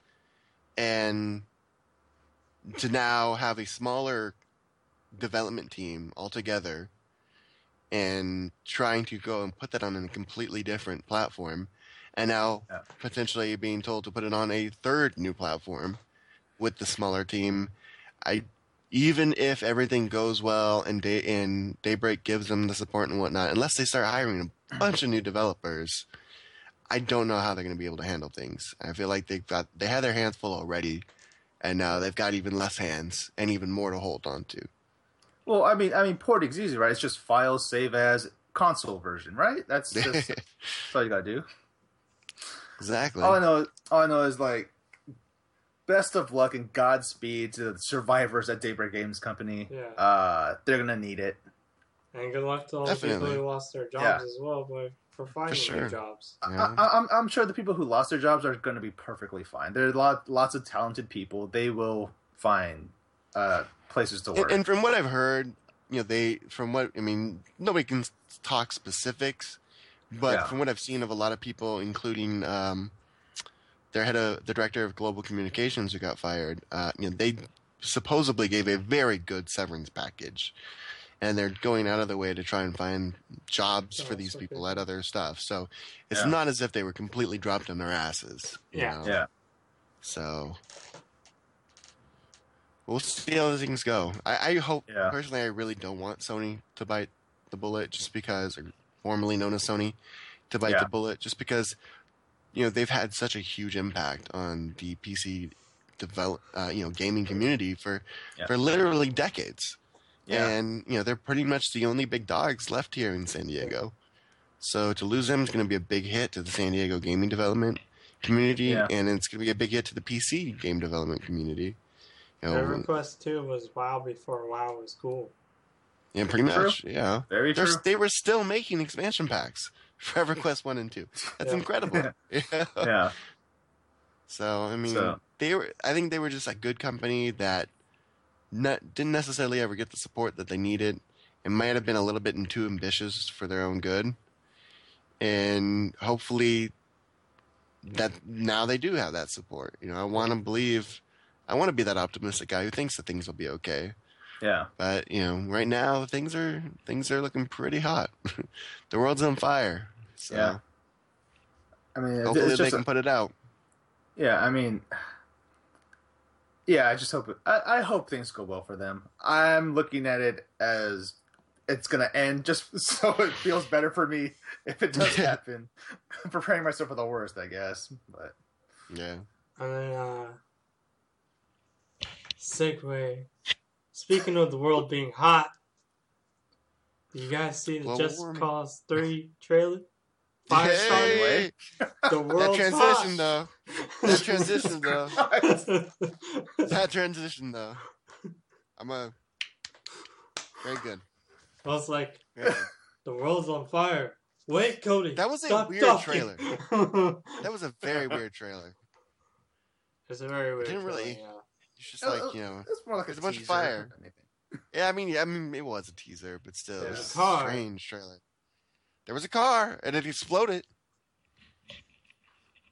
Speaker 2: and to now have a smaller development team altogether and trying to go and put that on a completely different platform and now
Speaker 1: Yeah.
Speaker 2: potentially being told to put it on a third new platform with the smaller team i even if everything goes well and day and daybreak gives them the support and whatnot unless they start hiring a bunch of new developers I don't know how they're going to be able to handle things. I feel like they've got they had their hands full already, and now they've got even less hands and even more to hold on to.
Speaker 1: Well, I mean, I mean, porting's easy, right? It's just file save as, console version, right? That's just that's all you gotta do.
Speaker 2: exactly.
Speaker 1: All I know, all I know is like, best of luck and Godspeed to the survivors at Daybreak Games Company.
Speaker 3: Yeah.
Speaker 1: Uh, they're gonna need it.
Speaker 3: And good luck to all the people who lost their jobs
Speaker 1: Yeah.
Speaker 3: as well, but for finding
Speaker 2: sure.
Speaker 3: jobs.
Speaker 2: Yeah.
Speaker 1: I, I'm, I'm sure the people who lost their jobs are going to be perfectly fine. There are lot, lots of talented people. They will find uh, places to work.
Speaker 2: and from what I've heard, you know, they from what I mean, nobody can talk specifics, but
Speaker 1: Yeah.
Speaker 2: from what I've seen of a lot of people, including um, their head of the director of global communications who got fired, uh, you know, they supposedly gave a very good severance package, and they're going out of their way to try and find jobs for
Speaker 3: Oh,
Speaker 2: these people
Speaker 3: good.
Speaker 2: at other stuff. So it's
Speaker 1: Yeah.
Speaker 2: not as if they were completely dropped on their asses. you
Speaker 3: Yeah.
Speaker 2: know?
Speaker 1: yeah,
Speaker 2: So we'll see how things go. I, I hope
Speaker 1: Yeah.
Speaker 2: personally, I really don't want Sony to bite the bullet, just because, or formerly known as Sony, to bite
Speaker 1: Yeah.
Speaker 2: the bullet, just because you know they've had such a huge impact on the PC develop, uh, you know, gaming community for
Speaker 1: Yeah.
Speaker 2: for literally decades.
Speaker 1: Yeah,
Speaker 2: And you know they're pretty much the only big dogs left here in San Diego. So to lose them is going to be a big hit to the San Diego gaming development community,
Speaker 1: Yeah.
Speaker 2: and it's going to be a big hit to the PC game development community. You know,
Speaker 3: EverQuest 2 was WoW before WoW was cool.
Speaker 2: yeah, pretty
Speaker 1: True.
Speaker 2: much, yeah.
Speaker 1: very
Speaker 2: They're,
Speaker 1: true.
Speaker 2: they were still making expansion packs for EverQuest One and Two. That's
Speaker 3: Yeah.
Speaker 2: incredible. yeah.
Speaker 1: yeah,
Speaker 2: So I mean,
Speaker 1: So-
Speaker 2: they were. I think they were just a good company that not, didn't necessarily ever get the support that they needed. It might have been a little bit too ambitious for their own good, and hopefully, that now they do have that support. You know, I want to believe. I want to be that optimistic guy who thinks that things will be okay.
Speaker 1: yeah.
Speaker 2: But you know, right now things are things are looking pretty hot. the world's on fire. So
Speaker 1: Yeah. I mean,
Speaker 2: hopefully they can put it out.
Speaker 1: Yeah, I mean, yeah, I just hope it, I, I hope things go well for them. I'm looking at it as it's gonna end, just so it feels better for me if it does
Speaker 2: Yeah.
Speaker 1: happen. I'm preparing myself for the worst, I guess. But
Speaker 2: Yeah.
Speaker 3: And then, uh, segue. Speaking of the world being hot, you guys see the
Speaker 2: Global
Speaker 3: Just
Speaker 2: warming.
Speaker 3: Cause 3 trailer? Fire
Speaker 2: Hey!
Speaker 3: the
Speaker 2: That transition
Speaker 3: hot.
Speaker 2: though. That transition though.
Speaker 3: though.
Speaker 2: That transition though. I'm a very good.
Speaker 3: I was like,
Speaker 2: Very good.
Speaker 3: the world's on fire. Wait, Cody.
Speaker 2: That was a
Speaker 3: stop
Speaker 2: weird
Speaker 3: talking.
Speaker 2: trailer. That was a very weird trailer.
Speaker 3: it's a very weird.
Speaker 2: Didn't really-
Speaker 3: feeling, yeah.
Speaker 2: It's just like you know.
Speaker 1: it's more like
Speaker 2: It's
Speaker 1: a,
Speaker 2: a bunch of
Speaker 1: teaser
Speaker 2: fire. Yeah, I mean, yeah, I mean, it was a teaser, but still, it was
Speaker 3: a car.
Speaker 2: a strange trailer. There was a car, and it exploded.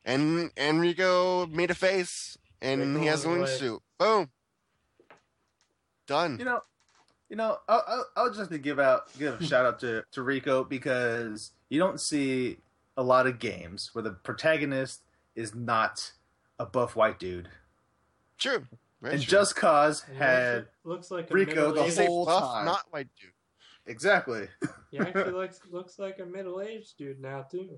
Speaker 2: And Enrico made a face, and he has a
Speaker 3: was like-
Speaker 2: wingsuit. Boom. Done.
Speaker 1: You know, you know, I'll, I'll, I'll just have to give out give a shout out to to Rico because you don't see a lot of games where the protagonist is not a buff white dude.
Speaker 2: True. Very
Speaker 1: and
Speaker 2: true.
Speaker 1: Just Cause
Speaker 3: And he
Speaker 1: had
Speaker 3: looks like a
Speaker 1: Rico the
Speaker 3: middle-aged-
Speaker 2: he's a
Speaker 1: whole
Speaker 2: buff,
Speaker 1: time.
Speaker 2: not white dude.
Speaker 1: Exactly.
Speaker 3: He actually looks looks like a middle aged dude now too.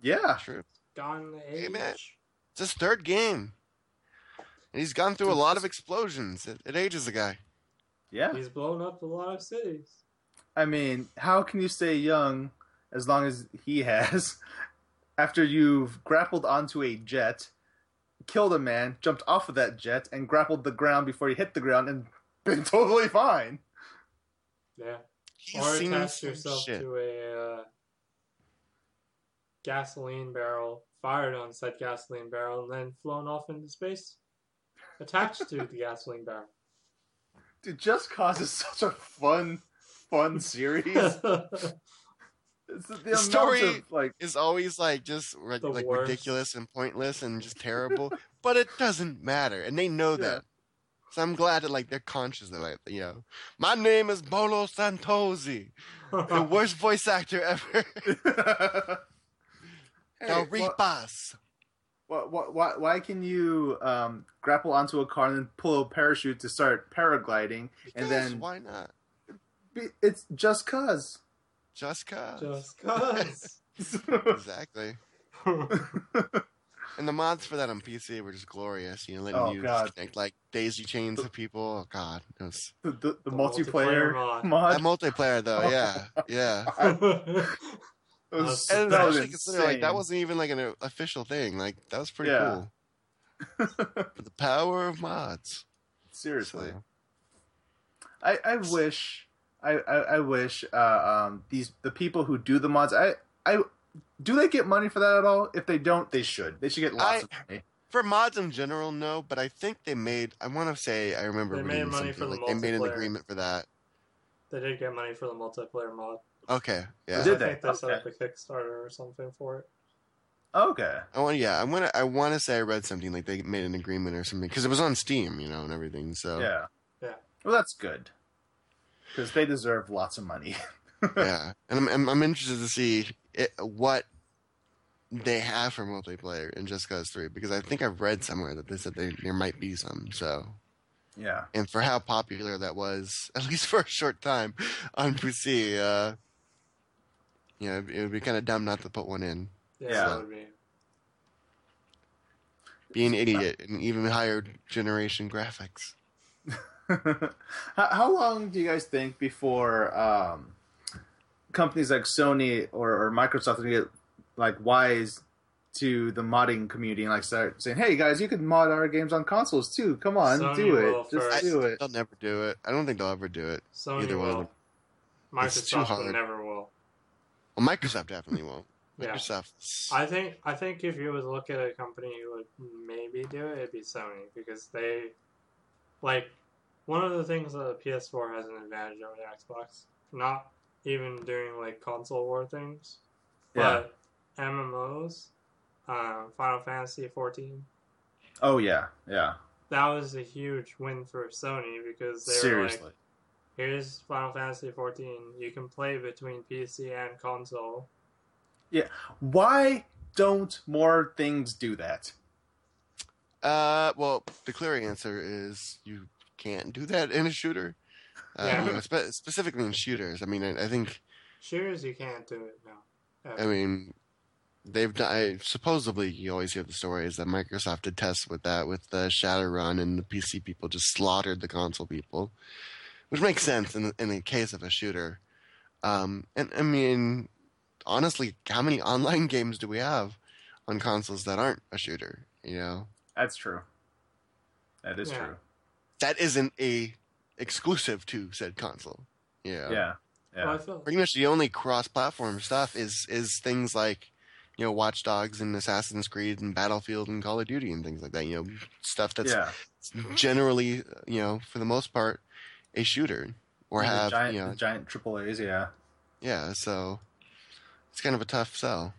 Speaker 1: Yeah,
Speaker 2: True.
Speaker 3: Gone the age.
Speaker 2: Hey, man. It's his third game, and he's gone through a lot of explosions. It, it ages a guy.
Speaker 1: yeah.
Speaker 3: He's blown up a lot of cities.
Speaker 1: I mean, how can you stay young as long as he has after you've grappled onto a jet, killed a man, jumped off of that jet, and grappled the ground before he hit the ground and been totally fine?
Speaker 3: Yeah.
Speaker 2: He's
Speaker 3: or attach yourself
Speaker 2: shit.
Speaker 3: to a uh, gasoline barrel, fired on said gasoline barrel, and then flown off into space, attached to the gasoline barrel.
Speaker 1: Dude, Just Cause is such a fun, fun series. It's the, the,
Speaker 2: story-
Speaker 1: of like,
Speaker 2: Is always like just ri- like
Speaker 3: worst.
Speaker 2: ridiculous and pointless and just terrible, but it doesn't matter, and they know
Speaker 1: Yeah.
Speaker 2: that. So I'm glad that like they're conscious. They're like, you know, my name is Bolo Santosi, the worst voice actor ever.
Speaker 1: Hey,
Speaker 2: the
Speaker 1: wha-
Speaker 2: Reapers.
Speaker 1: wha- wha- why, why can you um, grapple onto a car and then pull a parachute to start paragliding? And then
Speaker 2: why not?
Speaker 1: be- it's just cause.
Speaker 2: Just cause.
Speaker 3: Just cause.
Speaker 2: Exactly. And the mods for that on PC were just glorious. You know, letting
Speaker 1: Oh,
Speaker 2: you
Speaker 1: God.
Speaker 2: connect like daisy chains of people. Oh God, it was
Speaker 1: the, the, the
Speaker 3: The
Speaker 1: multiplayer,
Speaker 3: multiplayer mod.
Speaker 1: mod.
Speaker 2: that multiplayer though. Yeah, yeah.
Speaker 1: It was,
Speaker 2: And
Speaker 1: that was
Speaker 2: actually like that wasn't even like an official thing. Like that was pretty
Speaker 1: Yeah.
Speaker 2: cool. But the power of mods.
Speaker 1: seriously.
Speaker 2: So,
Speaker 1: I, I wish I, I, I wish uh, um, these the people who do the mods I I do they get money for that at all? If they don't, they should. They should get lots
Speaker 2: I-
Speaker 1: of money.
Speaker 2: for mods in general, no. But I think they made. I want to say I remember
Speaker 3: They made money
Speaker 2: something
Speaker 3: for the
Speaker 2: like they made an agreement for that.
Speaker 3: they did get money for the multiplayer mod.
Speaker 2: Okay, yeah.
Speaker 1: Did
Speaker 3: I
Speaker 1: they?
Speaker 3: think they set up a Kickstarter or something for it.
Speaker 1: Okay.
Speaker 2: I want. Yeah, I want to. I want to say I read something like they made an agreement or something because it was on Steam, you know, and everything. So
Speaker 1: Yeah.
Speaker 3: Yeah.
Speaker 1: Well, that's good because they deserve lots of money.
Speaker 2: yeah, and I'm, I'm I'm interested to see it, what they have for multiplayer in Just Cause Three because I think I've read somewhere that they said they, there might be some. So,
Speaker 1: yeah.
Speaker 2: and for how popular that was, at least for a short time on PC, uh, you know, it would be kind of dumb not to put one in.
Speaker 3: Yeah,
Speaker 1: Yeah.
Speaker 3: that would be.
Speaker 2: Be an idiot and even higher generation graphics.
Speaker 1: how, how long do you guys think before um, companies like Sony or, or Microsoft will get like wise to the modding community and like start saying, "Hey guys, you can mod our games on consoles too. Come on,
Speaker 3: Sony
Speaker 1: do it. Just
Speaker 3: first.
Speaker 1: do it."
Speaker 2: They'll never do it. I don't think they'll ever do it.
Speaker 3: Sony
Speaker 2: Either one of
Speaker 3: will.
Speaker 2: them. It's too
Speaker 3: Microsoft
Speaker 2: hard.
Speaker 3: never will.
Speaker 2: Well, Microsoft definitely won't.
Speaker 3: Yeah.
Speaker 2: Microsoft.
Speaker 3: I think I think if you would look at a company who would maybe do it, it'd be Sony because they like one of the things that the PS4 has an advantage over the Xbox. Not even doing like console war things,
Speaker 1: Yeah.
Speaker 3: but MMOs, um, Final Fantasy 14.
Speaker 1: Oh yeah, yeah.
Speaker 3: That was a huge win for Sony because they were
Speaker 1: Seriously.
Speaker 3: like, "Here's Final Fantasy 14. You can play between PC and console." Yeah.
Speaker 1: Why don't more things do that?
Speaker 2: Uh, well, the clear answer is you can't do that in a shooter. Uh,
Speaker 3: Yeah.
Speaker 2: you spe- specifically in shooters. I mean, I, I think.
Speaker 3: Shooters, you can't do it now.
Speaker 2: I mean, they've done. I, supposedly, you always hear the stories that Microsoft did tests with that with the Shadowrun, and the PC people just slaughtered the console people, which makes sense in in the case of a shooter. Um, and I mean, honestly, how many online games do we have on consoles that aren't a shooter? You know,
Speaker 1: That's true. That is
Speaker 3: Yeah.
Speaker 1: true.
Speaker 2: that isn't a exclusive to said console. Yeah.
Speaker 1: Yeah. Yeah.
Speaker 3: Well, feel
Speaker 2: Pretty much the only cross-platform stuff is is things like you know Watch Dogs and Assassin's Creed and Battlefield and Call of Duty and things like that. You know, stuff that's
Speaker 1: yeah.
Speaker 2: generally you know for the most part a shooter or
Speaker 1: the
Speaker 2: have
Speaker 1: giant,
Speaker 2: you know
Speaker 1: giant triple A's. Yeah.
Speaker 2: yeah. So it's kind of a tough sell.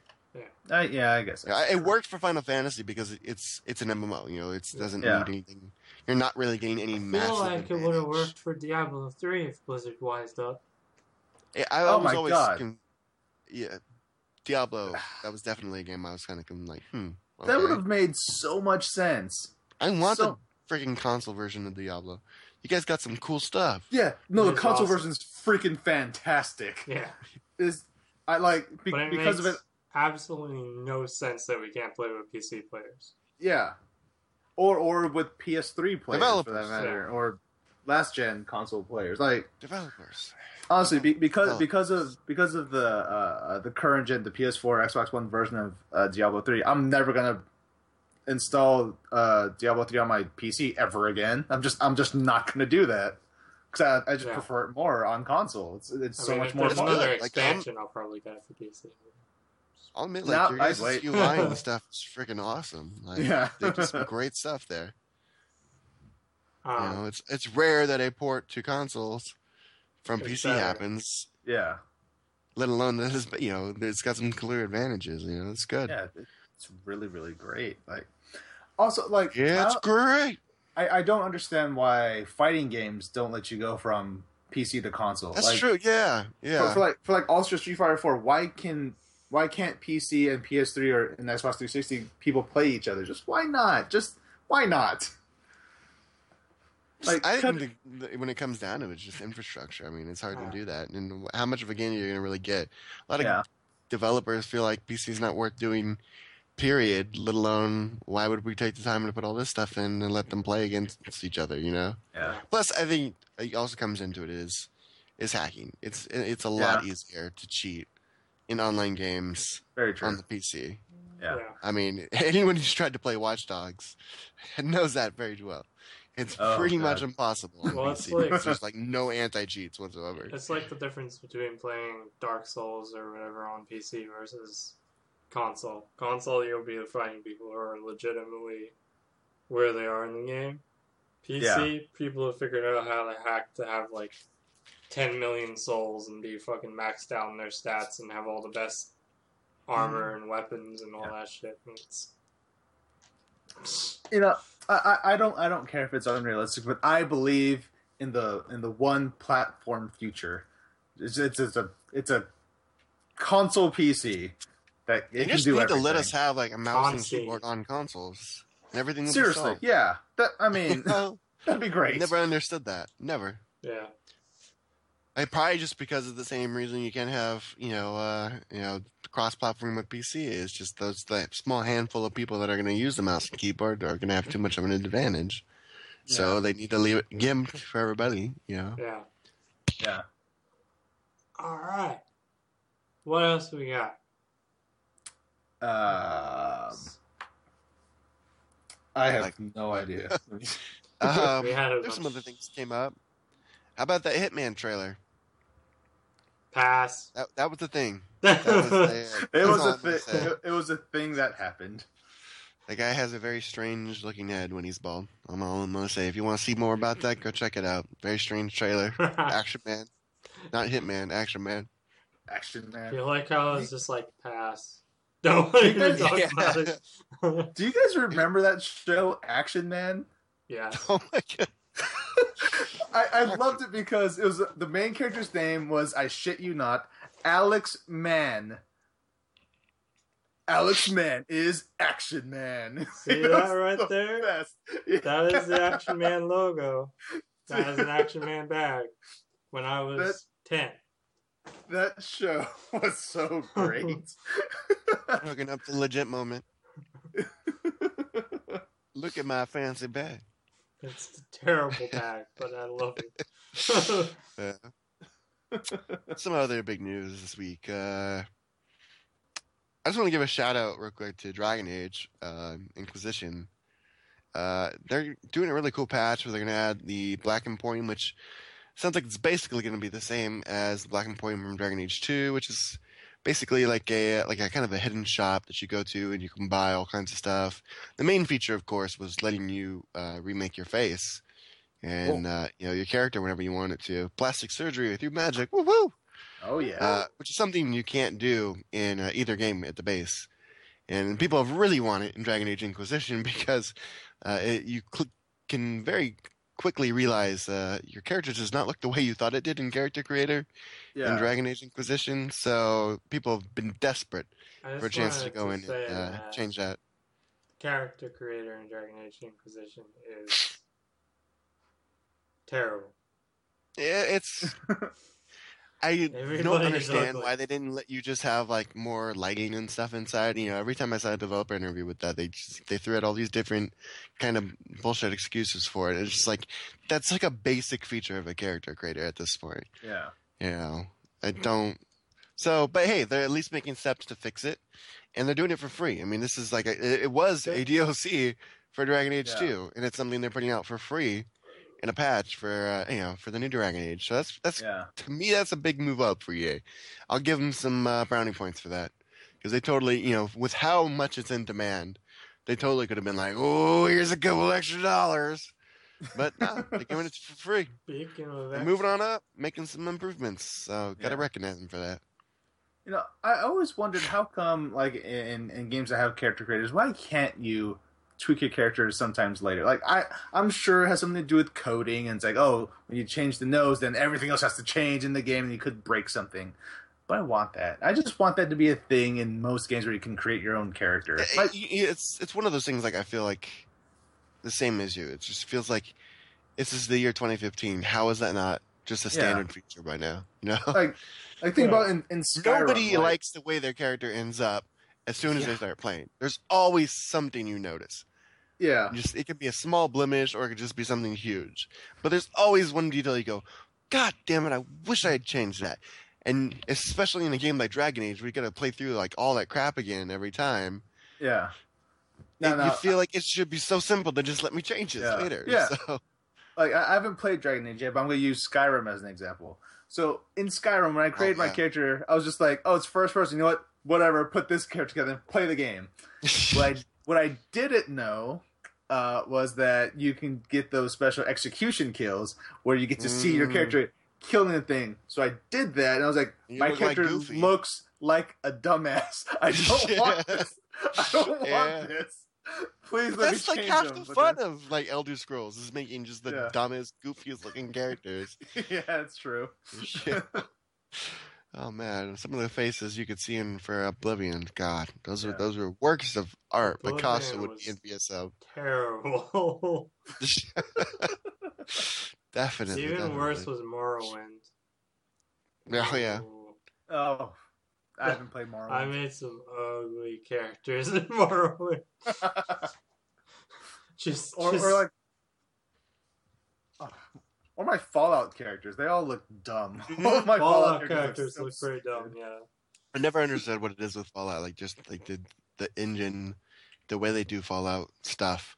Speaker 1: Uh, yeah, I guess.
Speaker 2: Yeah, It worked for Final Fantasy because it's it's an MMO. You know, it doesn't
Speaker 1: Yeah.
Speaker 2: need anything. You're not really getting any
Speaker 3: I
Speaker 2: massive.
Speaker 3: feel like it would have worked for Diablo 3 if Blizzard wised up.
Speaker 2: Yeah, I,
Speaker 1: Oh
Speaker 2: was
Speaker 1: my
Speaker 2: always
Speaker 1: God.
Speaker 2: con- yeah, Diablo. That was definitely a game I was kind of like, hmm.
Speaker 1: That would have made so much sense.
Speaker 2: I want
Speaker 1: so-
Speaker 2: the freaking console version of Diablo. You guys got some cool stuff.
Speaker 1: Yeah. No, the console
Speaker 3: awesome.
Speaker 1: is freaking fantastic.
Speaker 3: Yeah.
Speaker 1: Is I like be,
Speaker 3: But it
Speaker 1: because of it.
Speaker 3: absolutely no sense that we can't play with PC players.
Speaker 1: Yeah. Or or with PS3 players for that matter, or last gen console players. Like
Speaker 2: Developers.
Speaker 1: honestly, be, because
Speaker 2: Oh.
Speaker 1: because of because of the uh, the current gen, the PS4, Xbox One version of uh, Diablo 3, I'm never gonna install uh, Diablo 3 on my PC ever again. I'm just I'm just not gonna do that because I, I just
Speaker 3: Yeah.
Speaker 1: prefer it more on console. It's it's
Speaker 3: I
Speaker 1: so
Speaker 3: mean,
Speaker 1: much
Speaker 3: if
Speaker 1: more
Speaker 3: there's
Speaker 1: fun.
Speaker 3: another
Speaker 2: Like,
Speaker 3: expansion, I'll probably get for PC.
Speaker 2: I'll admit, like
Speaker 1: Nah,
Speaker 2: your
Speaker 1: I'd
Speaker 2: guys'
Speaker 1: wait.
Speaker 2: UI and stuff is freaking awesome. Like,
Speaker 1: Yeah.
Speaker 2: they do some great stuff there. You
Speaker 3: Um,
Speaker 2: know, it's it's rare that a port to consoles from PC
Speaker 3: better.
Speaker 2: happens.
Speaker 1: Yeah,
Speaker 2: Let alone that it's you know it's got some clear advantages. You know, it's good.
Speaker 1: yeah, it's really really great. Like also like
Speaker 2: Yeah, it's
Speaker 1: I-
Speaker 2: great.
Speaker 1: I, I don't understand why fighting games don't let you go from PC to console.
Speaker 2: That's
Speaker 1: like,
Speaker 2: true. Yeah, yeah.
Speaker 1: For, for like for like Ultra Street Fighter Four, why can why can't PC and PS3 or and Xbox 360 people play each other? Just why not? Just why not? Like,
Speaker 2: I think when it comes down to it, it's just infrastructure. I mean, it's hard
Speaker 3: Yeah.
Speaker 2: to do that. And how much of a game are you going to really get? A lot of
Speaker 1: Yeah.
Speaker 2: developers feel like PC's not worth doing, period, let alone why would we take the time to put all this stuff in and let them play against each other, you know?
Speaker 1: Yeah,
Speaker 2: Plus, I think it also comes into it is is hacking. It's it's a lot easier to cheat in online games
Speaker 1: very true.
Speaker 2: on the PC.
Speaker 1: yeah.
Speaker 2: I mean, anyone who's tried to play Watch Dogs knows that very well. It's
Speaker 1: Oh,
Speaker 2: pretty
Speaker 1: God.
Speaker 2: much impossible on
Speaker 3: Well, it's
Speaker 2: PC.
Speaker 3: like-
Speaker 2: because there's like no anti cheats whatsoever.
Speaker 3: It's like the difference between playing Dark Souls or whatever on PC versus console. Console, you'll be fighting people who are legitimately where they are in the game. PC, people have figured out how to hack to have like 10 million souls and be fucking maxed out in their stats and have all the best armor mm-hmm. and weapons and all
Speaker 1: Yeah.
Speaker 3: that shit. It's
Speaker 1: You know, I, I I don't I don't care if it's unrealistic, but I believe in the in the one platform future. It's it's, it's a it's a console PC that
Speaker 2: They
Speaker 1: it can
Speaker 2: just
Speaker 1: do
Speaker 2: need to let us have like a mouse and
Speaker 3: Console.
Speaker 2: keyboard on consoles. And everything will be
Speaker 1: Seriously, yeah. That I mean, that'd be great.
Speaker 2: never understood that. Never.
Speaker 3: yeah.
Speaker 2: I probably just because of the same reason you can't have, you know, uh, you know, cross-platform with PC is just those that small handful of people that are going to use the mouse and keyboard are going to have too much of an advantage. So they need to leave it gimped for everybody, you know.
Speaker 3: Yeah.
Speaker 1: Yeah.
Speaker 3: All right. What else we got?
Speaker 1: Um, I have
Speaker 2: Like-
Speaker 1: no idea.
Speaker 2: Um,
Speaker 3: We had a
Speaker 2: there's some other things came up. How about that Hitman trailer?
Speaker 3: Pass.
Speaker 2: That that was the thing. That was the,
Speaker 1: it was
Speaker 2: all
Speaker 1: a
Speaker 2: I'm gonna
Speaker 1: thing.
Speaker 2: say.
Speaker 1: It, it was a thing that happened.
Speaker 2: The guy has a very strange looking head when he's bald. I'm all I'm gonna say. If you want to see more about that, go check it out. Very strange trailer. Action Man, not Hitman. Action Man.
Speaker 1: Action Man.
Speaker 3: I
Speaker 1: man.
Speaker 3: feel like I was just like pass. Don't even talk
Speaker 2: Yeah.
Speaker 3: about it.
Speaker 1: Do you guys remember that show, Action Man?
Speaker 3: yeah.
Speaker 2: Oh my god.
Speaker 1: I, I loved it because it was the main character's name was I shit you not, Alex Mann. Alex Mann is Action Man.
Speaker 3: See that right
Speaker 1: the
Speaker 3: there?
Speaker 1: best.
Speaker 3: That is the Action Man logo. That is an Action Man bag. When I was ten.
Speaker 1: That show was so great.
Speaker 2: Hooking up the legit moment. Look at my fancy bag.
Speaker 3: It's a terrible bag, but I love it.
Speaker 2: Yeah. Some other big news this week. Uh, I just want to give a shout out real quick to Dragon Age uh, Inquisition. Uh, they're doing a really cool patch where they're going to add the Black Point, which sounds like it's basically going to be the same as the Black Point from Dragon Age 2, which is basically like a like a kind of a hidden shop that you go to and you can buy all kinds of stuff. The main feature, of course, was letting you uh, remake your face and uh, you know your character whenever you want it to. Plastic surgery through magic, woo woo!
Speaker 1: Oh yeah.
Speaker 2: uh, which is something you can't do in uh, either game at the base. And people have really wanted it in Dragon Age Inquisition because uh, it, you cl- can very quickly realize uh, your character does not look the way you thought it did in Character Creator
Speaker 1: yeah.
Speaker 2: in Dragon Age Inquisition. So people have been desperate for a chance to
Speaker 3: wanted
Speaker 2: go in and uh,
Speaker 3: that
Speaker 2: change that.
Speaker 3: Character creator in Dragon Age Inquisition is terrible.
Speaker 2: Yeah, it's. I don't understand why they didn't let you just have like more lighting and stuff inside. You know, every time I saw a developer interview with that, they just, they threw out all these different kind of bullshit excuses for it. It's just like that's like a basic feature of a character creator at this point.
Speaker 1: yeah.
Speaker 2: You know, I don't. So, but hey, they're at least making steps to fix it, and they're doing it for free. I mean, this is like a, it it was a DLC for Dragon Age
Speaker 1: Yeah.
Speaker 2: 2, and it's something they're putting out for free in a patch for uh, you know for the new Dragon Age. So that's that's
Speaker 1: Yeah.
Speaker 2: to me that's a big move up for EA. I'll give them some uh, brownie points for that because they totally you know with how much it's in demand, they totally could have been like, oh, here's a couple extra dollars, but no, they're giving it for free.
Speaker 3: Speaking of that,
Speaker 2: moving on up, making some improvements. So gotta
Speaker 1: Yeah.
Speaker 2: recognize them for that.
Speaker 1: You know, I always wondered how come, like in, in games that have character creators, why can't you tweak your characters sometimes later? Like I, I'm sure it has something to do with coding, and it's like, oh, when you change the nose, then everything else has to change in the game, and you could break something. But I want that. I just want that to be a thing in most games where you can create your own character.
Speaker 2: It-
Speaker 1: Like,
Speaker 2: it's it's one of those things like I feel like the same as you. It just feels like this is the year 2015. How is that not just a
Speaker 1: Yeah.
Speaker 2: standard feature by now? You know,
Speaker 1: like, like think
Speaker 3: Yeah.
Speaker 1: about in, in Skyrim.
Speaker 2: nobody
Speaker 1: like-
Speaker 2: likes the way their character ends up as soon as they start playing. There's always something you notice.
Speaker 1: Yeah,
Speaker 2: Just it could be a small blemish or it could just be something huge. But there's always one detail you go, God damn it! I wish I had changed that. And especially in a game like Dragon Age, where you got to play through like all that crap again every time.
Speaker 1: yeah. No, no,
Speaker 2: you feel like it should be so simple to just let me change this
Speaker 1: Yeah.
Speaker 2: later.
Speaker 1: Yeah.
Speaker 2: So,
Speaker 1: like I I haven't played Dragon Age yet, but I'm going to use Skyrim as an example. So in Skyrim, when I created oh,
Speaker 2: yeah.
Speaker 1: my character, I was just like, "Oh, it's first person. You know what? Whatever. Put this character together and play the game." what I what I didn't know uh, was that you can get those special execution kills where you get to see your
Speaker 2: Mm.
Speaker 1: character killing the thing. So I did that, and I was like,
Speaker 2: You
Speaker 1: "My
Speaker 2: look
Speaker 1: character
Speaker 2: Goofy.
Speaker 1: looks like a dumbass. I don't
Speaker 2: Yeah.
Speaker 1: want this. I don't
Speaker 2: Yeah.
Speaker 1: want this. Please let
Speaker 2: That's
Speaker 1: me
Speaker 2: like half
Speaker 1: them."
Speaker 2: the fun
Speaker 1: then-
Speaker 2: of like Elder Scrolls is making just the
Speaker 1: Yeah.
Speaker 2: dumbest, goofiest looking characters.
Speaker 1: yeah, it's true.
Speaker 2: Shit. oh man, some of the faces you could see in for Oblivion. God, those
Speaker 1: Yeah.
Speaker 2: are those are works of art.
Speaker 3: Oblivion
Speaker 2: Picasso would be envious of.
Speaker 3: terrible.
Speaker 2: definitely.
Speaker 3: Even
Speaker 2: definitely.
Speaker 3: worse was Morrowind.
Speaker 2: Oh yeah.
Speaker 1: Oh, I haven't played Morrowind.
Speaker 3: I made some ugly characters in Morrowind. Just,
Speaker 1: or,
Speaker 3: just
Speaker 1: or like, oh, or my Fallout characters. They all look dumb. All my
Speaker 3: Fallout
Speaker 1: look
Speaker 3: characters
Speaker 1: so
Speaker 3: look pretty dumb. Yeah.
Speaker 2: I never understood what it is with Fallout. Like just like the the engine, the way they do Fallout stuff.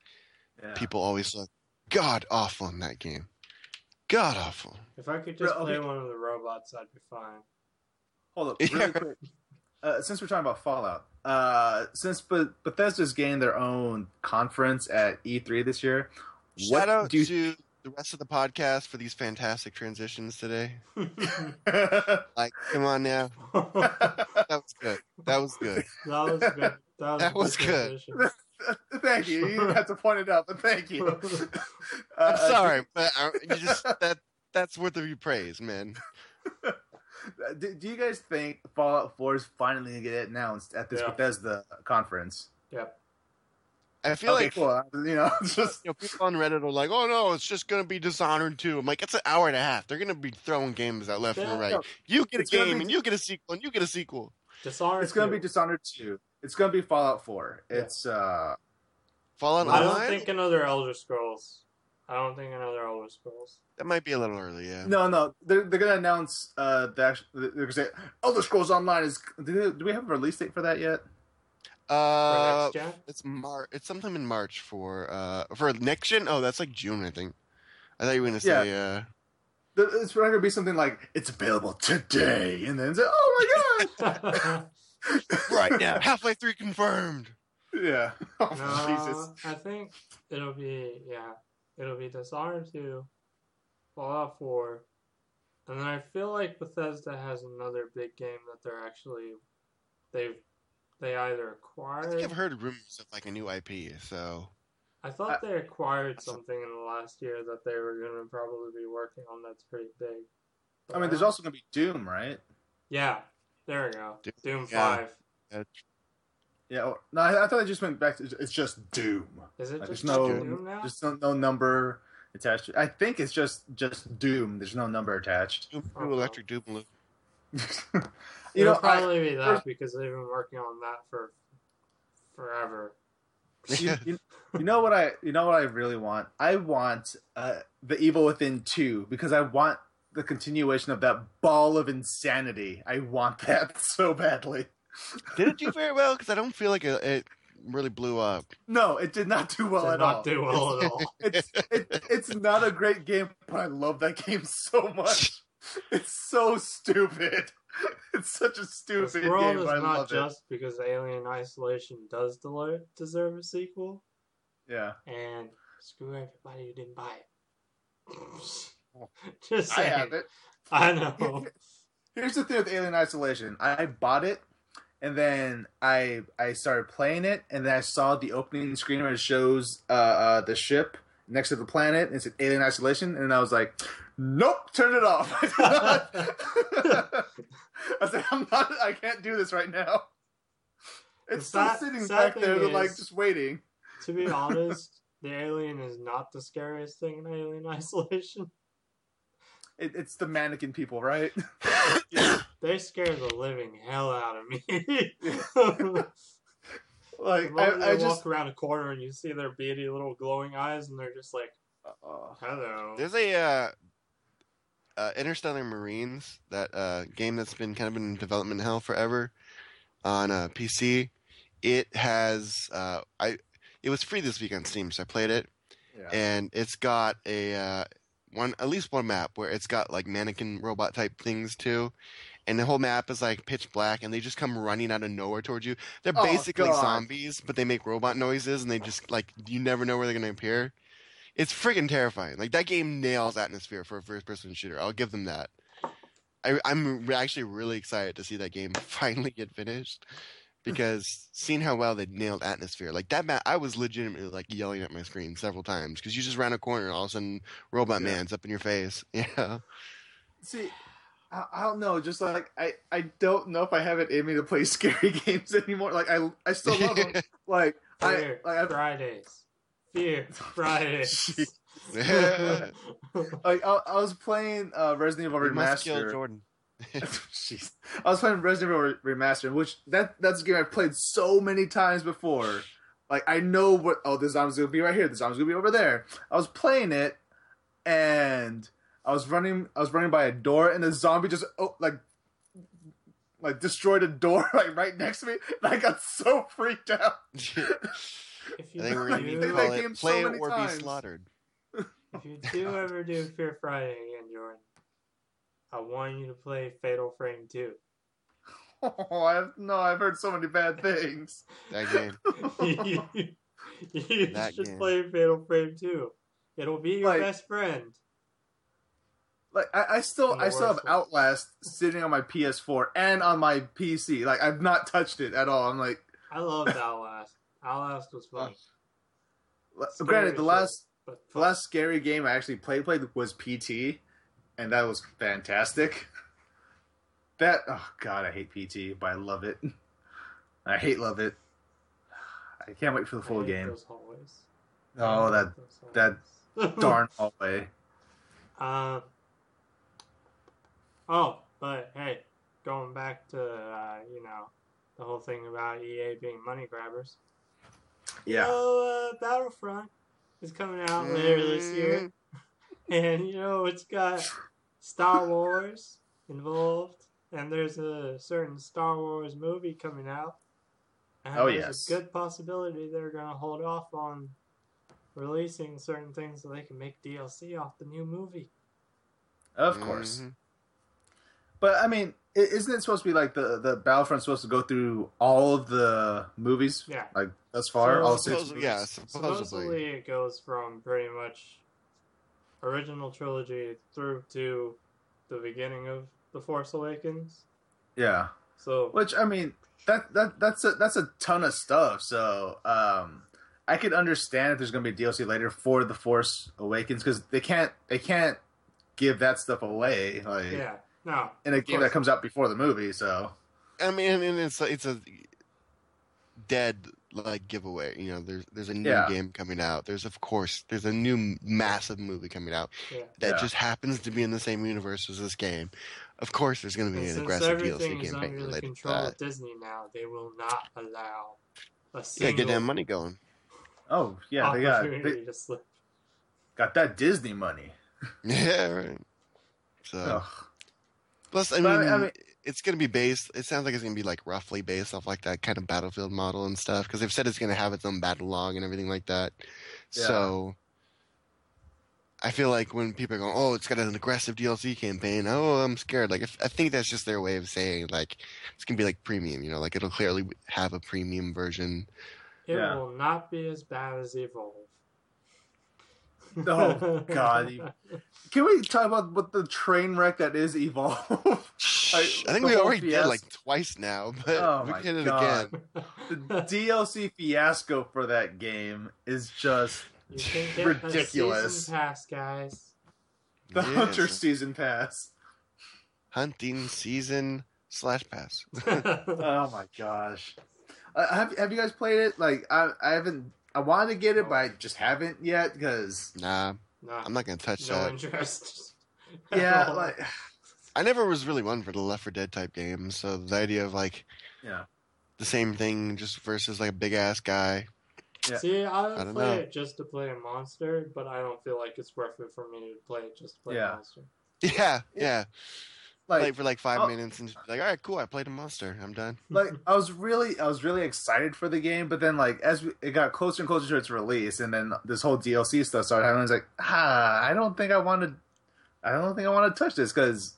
Speaker 1: Yeah.
Speaker 2: People always look god awful in that game. God awful.
Speaker 3: If I could just
Speaker 1: Bro,
Speaker 3: play
Speaker 1: okay.
Speaker 3: one of the robots, I'd be fine.
Speaker 1: Hold up,
Speaker 2: Yeah.
Speaker 1: really quick. Uh, since we're talking about Fallout, uh, since Be- Bethesda's getting their own conference at E3 this year,
Speaker 2: Shout out
Speaker 1: do you-
Speaker 2: to the rest of the podcast for these fantastic transitions today. Like, come on now.
Speaker 3: that
Speaker 2: That was good. That was good.
Speaker 3: That was good. That was,
Speaker 2: That was good.
Speaker 3: transition.
Speaker 1: thank you. You didn't have to point it out, but thank you. Uh,
Speaker 2: I'm
Speaker 1: uh,
Speaker 2: sorry, but I, you just that that's worth of your praise, man.
Speaker 1: Do, do you guys think Fallout 4 is finally going to get announced at this
Speaker 3: Yeah.
Speaker 1: Bethesda conference?
Speaker 3: Yep.
Speaker 2: I feel
Speaker 1: okay,
Speaker 2: like
Speaker 1: cool. You know, it's just
Speaker 2: you know people on Reddit are like, "Oh no, it's just gonna be Dishonored 2. I'm like, "It's an hour and a half. They're gonna be throwing games out left
Speaker 3: Yeah,
Speaker 2: and right.
Speaker 1: no,
Speaker 2: You get a
Speaker 1: it's gonna
Speaker 2: game,
Speaker 1: be-
Speaker 2: and you get a sequel, and you get a sequel.
Speaker 3: Dishonored.
Speaker 1: it's going to be Dishonored 2. It's going to be Fallout 4.
Speaker 3: Yeah.
Speaker 1: It's uh
Speaker 2: Fallout
Speaker 3: I don't
Speaker 2: Online.
Speaker 3: think another Elder Scrolls. I don't think another Elder Scrolls.
Speaker 2: That might be a little early. Yeah.
Speaker 1: no, no. They're they're going to announce uh the act- they're going to say Elder Scrolls Online is do, do we have a release date for that yet?
Speaker 2: Uh, it's Mar. It's sometime in March for uh for next gen. Oh, that's like June, I think. I thought you were gonna say uh
Speaker 1: It's not gonna be something like it's available today, and then it's like, oh my god,
Speaker 2: right now. Half Life Three confirmed.
Speaker 1: yeah. Oh,
Speaker 3: no,
Speaker 1: Jesus.
Speaker 3: I think it'll be yeah, it'll be Dishonored two, Fallout four, and then I feel like Bethesda has another big game that they're actually they've they either
Speaker 2: I
Speaker 3: acquired.
Speaker 2: think I've heard rumors of like a new IP. So
Speaker 3: I thought they acquired something in the last year that they were going to probably be working on. That's pretty big.
Speaker 1: I mean, there's also gonna be Doom, right?
Speaker 3: yeah. There we go.
Speaker 2: Doom,
Speaker 3: Doom
Speaker 2: yeah.
Speaker 3: five.
Speaker 1: Yeah. or- No, I, I thought I just went back to it's just Doom.
Speaker 3: Is it
Speaker 1: Like,
Speaker 3: just
Speaker 1: there's no,
Speaker 3: Doom now?
Speaker 1: just no, no number attached. I think it's just just Doom. There's no number attached.
Speaker 2: Doom,
Speaker 3: Uh-huh.
Speaker 2: Electric Doom Loop.
Speaker 1: you
Speaker 3: It'll
Speaker 1: know, I,
Speaker 3: probably be that because they've been working on that for forever.
Speaker 1: you, you, you know what I you know what I really want? I want uh, the Evil Within two because I want the continuation of that ball of insanity. I want that so badly.
Speaker 2: Did it do very well? Because I don't feel like it, it really blew up.
Speaker 1: No, it did not do well
Speaker 3: Did
Speaker 1: at
Speaker 3: not
Speaker 1: all.
Speaker 3: do well at all.
Speaker 1: It's it, it's not a great game, but I love that game so much. It's so stupid. It's such a
Speaker 3: This
Speaker 1: stupid
Speaker 3: world
Speaker 1: game.
Speaker 3: is
Speaker 1: I
Speaker 3: not just because Alien Isolation does deserve a sequel.
Speaker 1: Yeah.
Speaker 3: and screw everybody who didn't buy it. just saying.
Speaker 1: I have it.
Speaker 3: I know.
Speaker 1: Here's the thing with Alien Isolation. I bought it, and then I I started playing it, and then I saw the opening screen where it shows uh, uh, the ship next to the planet, and it said Alien Isolation, and I was like, nope, turn it off. I said, I'm not. I can't do this right now. It's
Speaker 3: The
Speaker 1: still
Speaker 3: sad-
Speaker 1: sitting
Speaker 3: sad
Speaker 1: back there, like just waiting.
Speaker 3: to be honest, the alien is not the scariest thing in Alien Isolation.
Speaker 1: It, it's the mannequin people, right?
Speaker 3: They scare the living hell out of me.
Speaker 1: like I, I
Speaker 3: they
Speaker 1: just.
Speaker 3: walk around a corner and you see their beady little glowing eyes, and they're just like,
Speaker 1: Uh,
Speaker 3: "Hello."
Speaker 2: There's a uh, uh, Interstellar Marines, that uh, game that's been kind of in development hell forever on uh, PC. It has uh, I it was free this week on Steam, so I played it,
Speaker 1: yeah.
Speaker 2: and it's got a uh, one at least one map where it's got like mannequin robot type things too. And the whole map is like pitch black, and they just come running out of nowhere towards you. They're
Speaker 1: Oh,
Speaker 2: basically
Speaker 1: God.
Speaker 2: zombies, but they make robot noises, and they just like you never know where they're gonna appear. It's friggin' terrifying. Like that game nails atmosphere for a first-person shooter. I'll give them that. I, I'm actually really excited to see that game finally get finished because seeing how well they nailed atmosphere, like that map, I was legitimately like yelling at my screen several times because you just ran a corner and all of a sudden Robot
Speaker 1: Yeah.
Speaker 2: Man's up in your face. Yeah.
Speaker 1: See, I, I don't know. Just like I, I don't know if I have it in me to play scary games anymore. Like I, I still love them. like I, like I,
Speaker 3: Fridays. Fear Fridays.
Speaker 1: Jeez. like I, I was playing uh, Resident Evil
Speaker 2: We must kill
Speaker 1: Remastered.
Speaker 2: Jordan.
Speaker 1: Jeez. I was playing Resident Evil Remastered, which that that's a game I've played so many times before. Like I know what oh the zombie's gonna be right here, the zombie's gonna be over there. I was playing it and I was running I was running by a door and the zombie just oh like like destroyed a door like right next to me and I got so freaked out.
Speaker 3: If
Speaker 2: I
Speaker 3: you,
Speaker 2: think we're gonna need to call it
Speaker 1: game so
Speaker 2: play or
Speaker 1: times.
Speaker 2: be slaughtered.
Speaker 3: if you do ever do Fear Friday again, Jordan, I want you to play Fatal Frame 2.
Speaker 1: Oh, I've, no, I've heard so many bad things.
Speaker 2: That game.
Speaker 3: you you
Speaker 2: That
Speaker 3: should
Speaker 2: game.
Speaker 3: play Fatal Frame 2. It'll be your
Speaker 1: Like-
Speaker 3: best friend.
Speaker 1: Like I, I still I still have
Speaker 3: worst.
Speaker 1: Outlast sitting on my PS4 and on my PC. Like I've not touched it at all. I'm like
Speaker 3: I love Outlast. Outlast was fun. Scary
Speaker 1: granted the last
Speaker 3: But
Speaker 1: the last scary game I actually played played was PT, and that was fantastic. That oh god, I hate PT, but I love it. I hate love it. I can't wait for the full game.
Speaker 3: Those hallways.
Speaker 1: Oh, that that darn hallway.
Speaker 3: Um. Oh, but hey, going back to uh, you know the whole thing about EA being money grabbers.
Speaker 1: Yeah.
Speaker 3: So, uh, Battlefront is coming out later this year, and you know it's got Star Wars involved, and there's a certain Star Wars movie coming out. And
Speaker 1: Oh,
Speaker 3: there's
Speaker 1: yes.
Speaker 3: a good possibility they're going to hold off on releasing certain things so they can make DLC off the new movie.
Speaker 1: Of course.
Speaker 2: Mhm.
Speaker 1: But I mean, i- isn't it supposed to be like the the Battlefront supposed to go through all of the movies,
Speaker 3: Yeah.
Speaker 1: like thus far,
Speaker 3: So-
Speaker 1: all six movies?
Speaker 2: yeah, supposedly.
Speaker 3: Supposedly it goes from pretty much original trilogy through to the beginning of The Force Awakens.
Speaker 1: yeah.
Speaker 3: So
Speaker 1: Which I mean, that that that's a that's a ton of stuff. So um, I could understand if there's going to be DLC later for the Force Awakens because they can't they can't give that stuff away like
Speaker 3: yeah, no,
Speaker 1: in a
Speaker 3: of
Speaker 1: game
Speaker 3: course.
Speaker 1: that comes out before the movie. So
Speaker 2: I mean, and it's it's a dead like giveaway. You know, there's there's a new
Speaker 1: Yeah.
Speaker 2: game coming out. There's of course there's a new massive movie coming out
Speaker 3: yeah.
Speaker 2: that
Speaker 1: Yeah.
Speaker 2: just happens to be in the same universe as this game. Of course, there's going to be
Speaker 3: And
Speaker 2: an aggressive
Speaker 3: everything
Speaker 2: DLC
Speaker 3: is
Speaker 2: campaign
Speaker 3: under the
Speaker 2: related to
Speaker 3: control
Speaker 2: that.
Speaker 3: of Disney now, they will not allow a
Speaker 2: Yeah, get that money going.
Speaker 1: oh yeah, they got they
Speaker 3: to slip.
Speaker 1: got that Disney money.
Speaker 2: Yeah, right. So
Speaker 1: Ugh.
Speaker 2: Plus, I mean,
Speaker 1: mean- I mean-
Speaker 2: it's going to be based. It sounds like it's going to be like roughly based off like that kind of battlefield model and stuff because they've said it's going to have its own battle log and everything like that.
Speaker 1: Yeah.
Speaker 2: So. I feel like when people are going, oh, it's got an aggressive DLC campaign. Oh, I'm scared. Like, if, I think that's just their way of saying like it's gonna be like premium. You know, like it'll clearly have a premium version.
Speaker 3: It
Speaker 1: Yeah.
Speaker 3: will not be as bad as Evolve.
Speaker 1: Oh, God, Can we talk about what the train wreck that is Evolve?
Speaker 2: I think we
Speaker 1: whole
Speaker 2: already did like twice now, but
Speaker 1: Oh
Speaker 2: we
Speaker 1: my
Speaker 2: can hit it
Speaker 1: God.
Speaker 2: again.
Speaker 1: the DLC fiasco for that game is just
Speaker 3: you can get
Speaker 1: Ridiculous.
Speaker 3: A season pass, guys.
Speaker 1: the
Speaker 2: Yes.
Speaker 1: Hunter season pass.
Speaker 2: hunting season slash pass.
Speaker 1: Oh my gosh. Uh, have Have you guys played it? Like I I haven't. I wanted to get it, but I oh. just haven't yet because
Speaker 2: nah,
Speaker 3: nah,
Speaker 2: I'm not gonna touch that.
Speaker 3: no
Speaker 2: that.
Speaker 3: interest.
Speaker 1: yeah, like
Speaker 2: I never was really one for the Left 4 Dead type games, so the idea of like
Speaker 1: yeah,
Speaker 2: the same thing just versus like a big ass guy.
Speaker 1: Yeah.
Speaker 3: See, I
Speaker 2: I don't
Speaker 3: play
Speaker 2: know.
Speaker 3: it just to play a monster, but I don't feel like it's worth it for me to play it just to play
Speaker 1: Yeah.
Speaker 3: a monster.
Speaker 2: Yeah, yeah. Play
Speaker 1: like
Speaker 2: it for like five
Speaker 1: oh.
Speaker 2: minutes and just be like, all right, cool. I played a monster. I'm done.
Speaker 1: like I was really I was really excited for the game, but then like as we, it got closer and closer to its release, and then this whole DLC stuff started happening, I was like, ah, I don't think I want to, I don't think I want to touch this because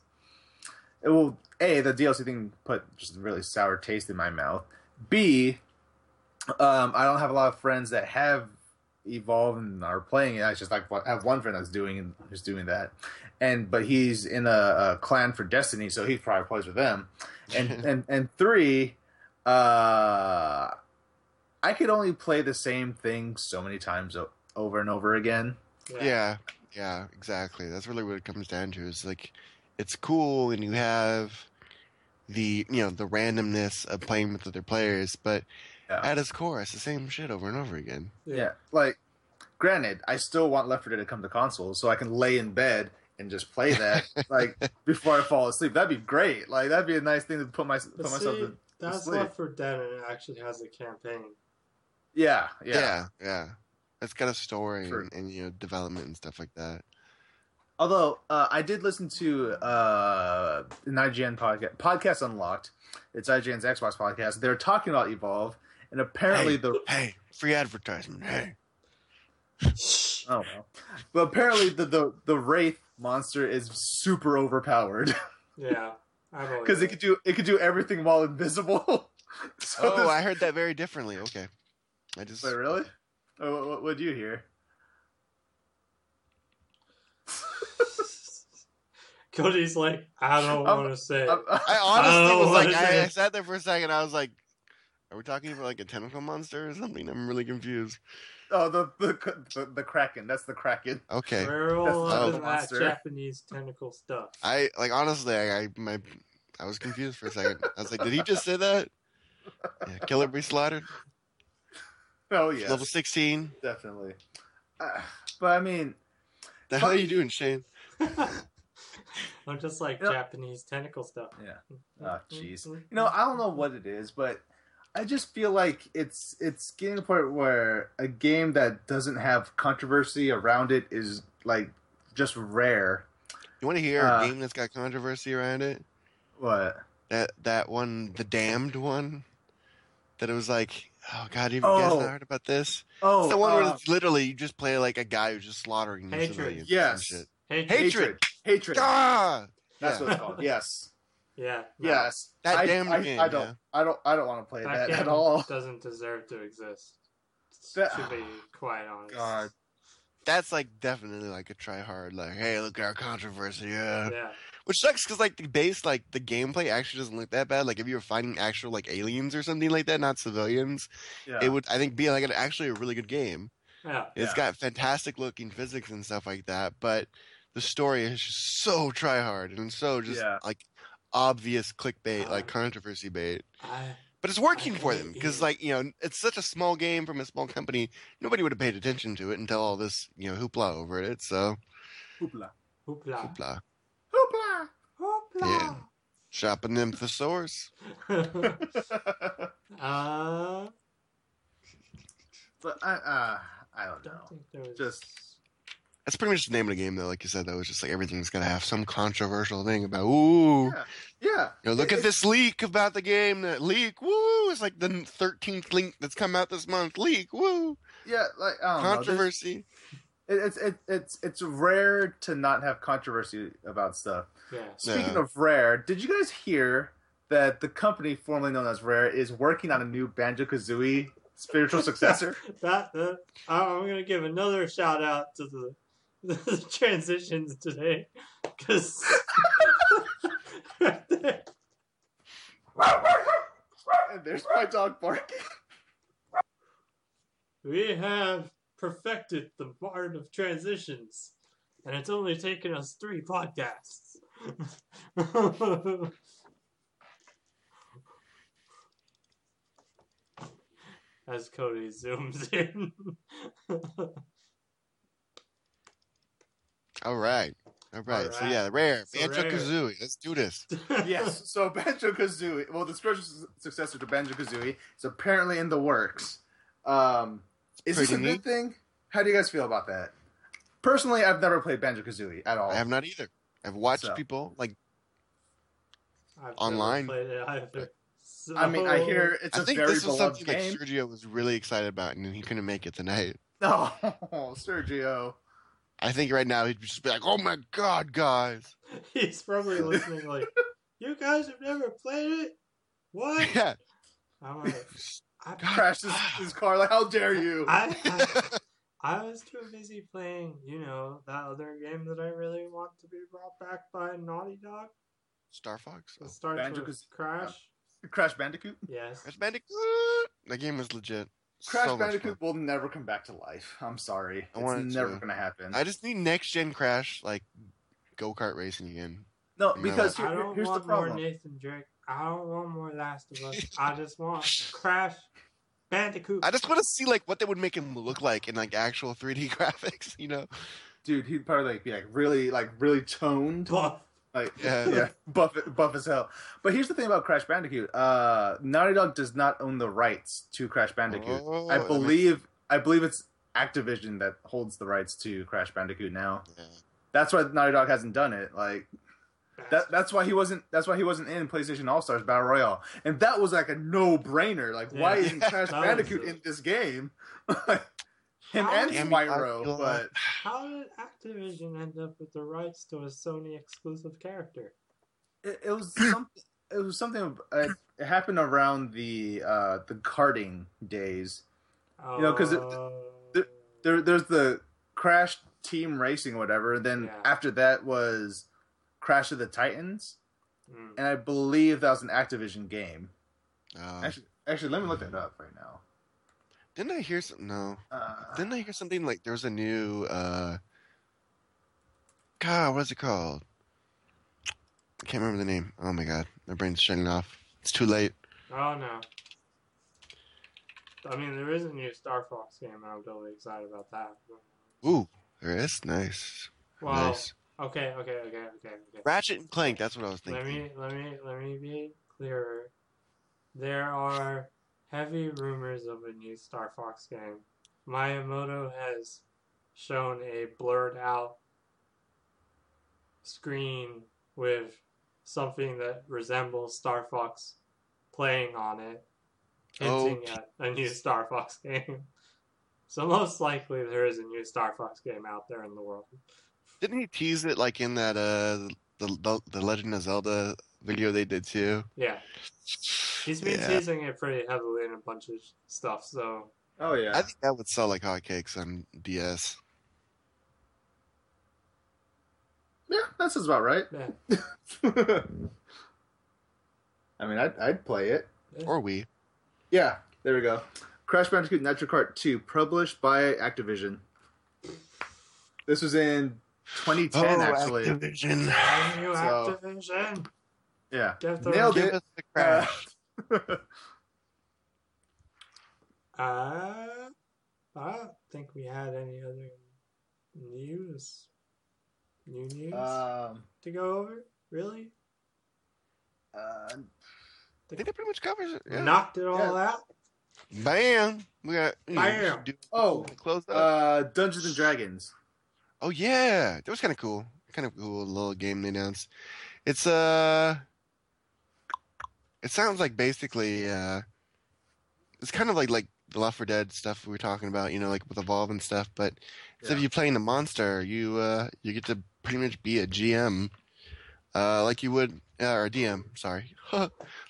Speaker 1: it will a the DLC thing put just a really sour taste in my mouth. B, um, I don't have a lot of friends that have evolved and are playing it. I just like I have one friend that's doing who's doing that, and but he's in a, a clan for Destiny, so he probably plays with them. And and and three, uh, I could only play the same thing so many times o- over and over again.
Speaker 2: Yeah, yeah, exactly. That's really what it comes down to. Is like, it's cool and you have the you know the randomness of playing with other players, but
Speaker 1: Yeah.
Speaker 2: at its core, it's the same shit over and over again.
Speaker 1: Yeah, like granted, I still want Left 4 Dead to come to consoles so I can lay in bed and just play that like before I fall asleep. That'd be great. Like that'd be a nice thing to put my
Speaker 3: But
Speaker 1: put myself
Speaker 3: see,
Speaker 1: in.
Speaker 3: that's
Speaker 1: sleep.
Speaker 3: Left 4 Dead, and it actually has a campaign.
Speaker 1: Yeah, yeah.
Speaker 2: Yeah, yeah. It's got a story and, and you know development and stuff like that.
Speaker 1: Although uh, I did listen to uh, an IGN podcast, podcast Unlocked. It's IGN's Xbox podcast. They're talking about Evolve, and apparently
Speaker 2: Hey.
Speaker 1: the
Speaker 2: Hey, free advertisement. Hey,
Speaker 1: oh well, but apparently the the the Wraith monster is super overpowered
Speaker 3: Yeah, I've always
Speaker 1: because it could do it could do everything while invisible. so
Speaker 2: oh,
Speaker 1: this-
Speaker 2: I heard that very differently. Okay, I just
Speaker 1: Wait, really? Oh, what would you hear?
Speaker 3: Cody's like, I don't want to say.
Speaker 1: I'm-
Speaker 2: I
Speaker 3: I
Speaker 2: honestly
Speaker 3: don't
Speaker 2: was like, I, I sat there for a second. I was like, are we talking about like a tentacle monster or something? I'm really confused.
Speaker 1: Oh, the the, the the Kraken. That's the Kraken.
Speaker 2: Okay,
Speaker 3: We're all
Speaker 1: That's
Speaker 3: into
Speaker 1: the
Speaker 3: that
Speaker 1: monster.
Speaker 3: Japanese tentacle stuff.
Speaker 2: I like honestly, I, I my I was confused for a second. I was like, did he just say that? Yeah, Killer be slaughtered.
Speaker 1: Oh yeah.
Speaker 2: Level sixteen.
Speaker 1: definitely. Uh, but I mean,
Speaker 2: The hell are you doing, Shane?
Speaker 3: I'm just like
Speaker 1: Yeah.
Speaker 3: Japanese tentacle stuff.
Speaker 1: Yeah. Oh, jeez. You know, I don't know what it is, but I just feel like it's it's getting to the point where a game that doesn't have controversy around it is like just rare.
Speaker 2: You want to hear
Speaker 1: Uh,
Speaker 2: a game that's got controversy around it?
Speaker 1: What?
Speaker 2: That that one, the damned one. That it was like, oh god, you guys
Speaker 1: Oh.
Speaker 2: not heard about this?
Speaker 1: Oh,
Speaker 2: it's the one where
Speaker 1: uh,
Speaker 2: it's literally you just play like a guy who's just slaughtering
Speaker 3: Hatred.
Speaker 2: civilians. and
Speaker 1: Yes.
Speaker 2: shit. Hatred.
Speaker 1: hatred. Hatred.
Speaker 2: Ah,
Speaker 1: That's
Speaker 2: Yeah.
Speaker 1: what it's called. Yes.
Speaker 3: Yeah, no,
Speaker 1: Yes.
Speaker 2: That
Speaker 1: I,
Speaker 2: damn
Speaker 1: I,
Speaker 2: game,
Speaker 1: I don't.
Speaker 2: yeah.
Speaker 1: I don't. I don't want to play
Speaker 3: that
Speaker 1: that,
Speaker 3: game
Speaker 1: at all.
Speaker 3: doesn't deserve to exist.
Speaker 1: That-
Speaker 3: to be quite honest.
Speaker 1: God.
Speaker 2: that's like definitely like a try hard. Like, hey, look at our controversy. Yeah.
Speaker 3: Yeah,
Speaker 2: Which sucks because like the base, like the gameplay actually doesn't look that bad. Like if you were fighting actual like aliens or something like that, not civilians,
Speaker 1: Yeah.
Speaker 2: it would I think be like an, actually a really good game.
Speaker 3: yeah.
Speaker 2: It's
Speaker 1: Yeah.
Speaker 2: got fantastic looking physics and stuff like that, but the story is just so try hard and so just
Speaker 1: Yeah.
Speaker 2: like obvious clickbait, like
Speaker 3: Uh,
Speaker 2: controversy bait.
Speaker 3: I
Speaker 2: But it's working
Speaker 3: I
Speaker 2: for them because, like you know, it's such a small game from a small company. Nobody would have paid attention to it until all this, you know, hoopla over it. So,
Speaker 1: Hoopla.
Speaker 3: hoopla,
Speaker 2: hoopla,
Speaker 1: Hoopla.
Speaker 3: hoopla. Yeah.
Speaker 2: shopping them thesaurus.
Speaker 3: uh,
Speaker 1: but I. Uh, I don't know.
Speaker 3: don't think there was
Speaker 1: Just-
Speaker 2: That's pretty much the name of the game, though. Like you said, though, it's just like everything's gonna have some controversial thing about. Ooh,
Speaker 1: Yeah. Yeah.
Speaker 2: you know, look
Speaker 1: It-
Speaker 2: at this leak about the game. That leak, woo! It's like the thirteenth link that's come out this month. Leak, woo!
Speaker 1: Yeah. Like I don't know.
Speaker 2: Controversy.
Speaker 1: It, it's it, it's it's rare to not have controversy about stuff.
Speaker 3: yeah.
Speaker 1: Speaking
Speaker 2: Yeah.
Speaker 1: of rare, did you guys hear that the company formerly known as Rare is working on a new Banjo Kazooie spiritual successor?
Speaker 3: That, that I'm gonna give another shout out to the, the transitions today because right there.
Speaker 1: and there's my dog barking.
Speaker 3: we have perfected the art of transitions, and it's only taken us three podcasts. As Cody zooms in.
Speaker 2: All right, all right. So yeah, rare
Speaker 3: So
Speaker 2: Banjo
Speaker 3: Rare.
Speaker 2: Kazooie. Let's do this.
Speaker 1: yes. So Banjo Kazooie, well, the spiritual successor to Banjo Kazooie is apparently in the works. Um, is this a
Speaker 2: Pretty
Speaker 1: good thing? How do you guys feel about that? Personally, I've never played Banjo Kazooie at all.
Speaker 2: I have not either. I've watched
Speaker 1: So.
Speaker 2: people like
Speaker 3: I've never
Speaker 2: Online.
Speaker 3: played it either.
Speaker 1: I mean, I hear it's
Speaker 2: I
Speaker 1: a
Speaker 2: think
Speaker 1: very
Speaker 2: this was
Speaker 1: beloved
Speaker 2: something
Speaker 1: game.
Speaker 2: like Sergio was really excited about, and he couldn't make it tonight.
Speaker 1: Oh, Sergio.
Speaker 2: I think right now he'd just be like, "Oh my god, guys!"
Speaker 3: He's probably listening like, you guys have never played it? What?
Speaker 2: Yeah,
Speaker 3: I'm like, I,
Speaker 1: Crashed his, his car. Like, how dare you?
Speaker 3: I, I, I was too busy playing, you know, that other game that I really want to be brought back by Naughty Dog.
Speaker 2: Star Fox,
Speaker 3: It oh. starts
Speaker 1: Banjo
Speaker 3: with
Speaker 1: Kaz-
Speaker 3: Crash.
Speaker 1: Crash Bandicoot.
Speaker 3: Yes.
Speaker 2: Crash Bandicoot. That game was legit.
Speaker 1: Crash
Speaker 2: so
Speaker 1: Bandicoot will never come back to life. I'm sorry.
Speaker 2: I
Speaker 1: it's
Speaker 2: it
Speaker 1: never
Speaker 2: to.
Speaker 1: going to happen.
Speaker 2: I just need next gen Crash like go kart racing again.
Speaker 1: no,
Speaker 2: No.
Speaker 1: because
Speaker 3: I don't
Speaker 1: here's the
Speaker 3: want more
Speaker 1: problem.
Speaker 3: Nathan Drake. I don't want more Last of Us. I just want Crash Bandicoot.
Speaker 2: I just want to see like what they would make him look like in like actual 3D graphics. You know?
Speaker 1: Dude, he'd probably like be like really, like really toned.
Speaker 3: Buff.
Speaker 1: Like
Speaker 2: Yeah.
Speaker 1: yeah, buff buff as hell. But here's the thing about Crash Bandicoot. Uh, Naughty Dog does not own the rights to Crash Bandicoot.
Speaker 2: Oh,
Speaker 1: I
Speaker 2: that
Speaker 1: believe I believe it's Activision that holds the rights to Crash Bandicoot now.
Speaker 2: Yeah.
Speaker 1: That's why Naughty Dog hasn't done it. Like that that's why he wasn't that's why he wasn't in PlayStation All Stars Battle Royale. And that was like a no brainer. Like why isn't Crash Bandicoot in this game? Him
Speaker 3: How
Speaker 1: and Spyro,
Speaker 2: I-
Speaker 1: but
Speaker 3: How did Activision end up with the rights to a Sony exclusive character?
Speaker 1: it, it was something. It was something. Uh, it happened around the uh, the karting days. You know, because
Speaker 3: Uh,
Speaker 1: there- There, there's the Crash Team Racing, or whatever. And then
Speaker 3: Yeah.
Speaker 1: after that was Crash of the Titans,
Speaker 3: mm.
Speaker 1: and I believe that was an Activision game.
Speaker 2: Uh,
Speaker 1: Actually, actually, let me look that up right now.
Speaker 2: Didn't I hear some? No.
Speaker 1: Uh,
Speaker 2: Didn't I hear something like there was a new uh God, what is it called? I can't remember the name. Oh my god. My brain's shutting off. It's too late.
Speaker 3: Oh no. I mean, there is a new Star Fox game, and I'm totally excited about that.
Speaker 2: Ooh, there is. Nice.
Speaker 3: Well,
Speaker 2: Nice.
Speaker 3: okay, okay, okay, okay, okay.
Speaker 2: Ratchet and Clank, that's what I was thinking.
Speaker 3: Let
Speaker 2: thinking.
Speaker 3: me let me let me be clearer. There are heavy rumors of a new Star Fox game. Miyamoto has shown a blurred out screen with something that resembles Star Fox playing on it. hinting
Speaker 2: Oh.
Speaker 3: at a new Star Fox game. So most likely there is a new Star Fox game out there in the world.
Speaker 2: Didn't he tease it like in that uh the the, the Legend of Zelda video they did too?
Speaker 3: Yeah, he's been
Speaker 2: Yeah.
Speaker 3: teasing it pretty heavily in a bunch of stuff. So
Speaker 1: oh yeah.
Speaker 2: I think that would sell like hotcakes on DS.
Speaker 1: yeah, that's sounds about right.
Speaker 3: yeah,
Speaker 1: I mean, I'd, I'd play it.
Speaker 2: Or we.
Speaker 1: Yeah, there we go. Crash Bandicoot Nitro Kart 2, published by Activision. This was in 2010, actually.
Speaker 2: Oh, Activision.
Speaker 3: new
Speaker 1: So-
Speaker 3: Activision.
Speaker 1: Yeah.
Speaker 3: Get the
Speaker 1: Nailed
Speaker 2: Give us the crash.
Speaker 3: Uh, Uh, I don't think we had any other news. New news
Speaker 1: um,
Speaker 3: to go over? Really?
Speaker 1: uh,
Speaker 2: I think that pretty much covers it. Yeah.
Speaker 3: Knocked it all
Speaker 1: Yeah.
Speaker 3: out?
Speaker 2: Bam. We got. You know, we
Speaker 3: Bam.
Speaker 2: do-
Speaker 1: Oh,
Speaker 2: close up.
Speaker 1: uh, Dungeons and Dragons.
Speaker 2: Oh yeah, that was kind of cool. Kind of cool little game they announced. It's uh, it sounds like basically uh, it's kind of like like the Left 4 Dead stuff we were talking about, you know, like with Evolve and stuff. But instead of
Speaker 1: Yeah.
Speaker 2: you playing the monster, you uh, you get to pretty much be a GM, uh, like you would uh, or a DM, sorry,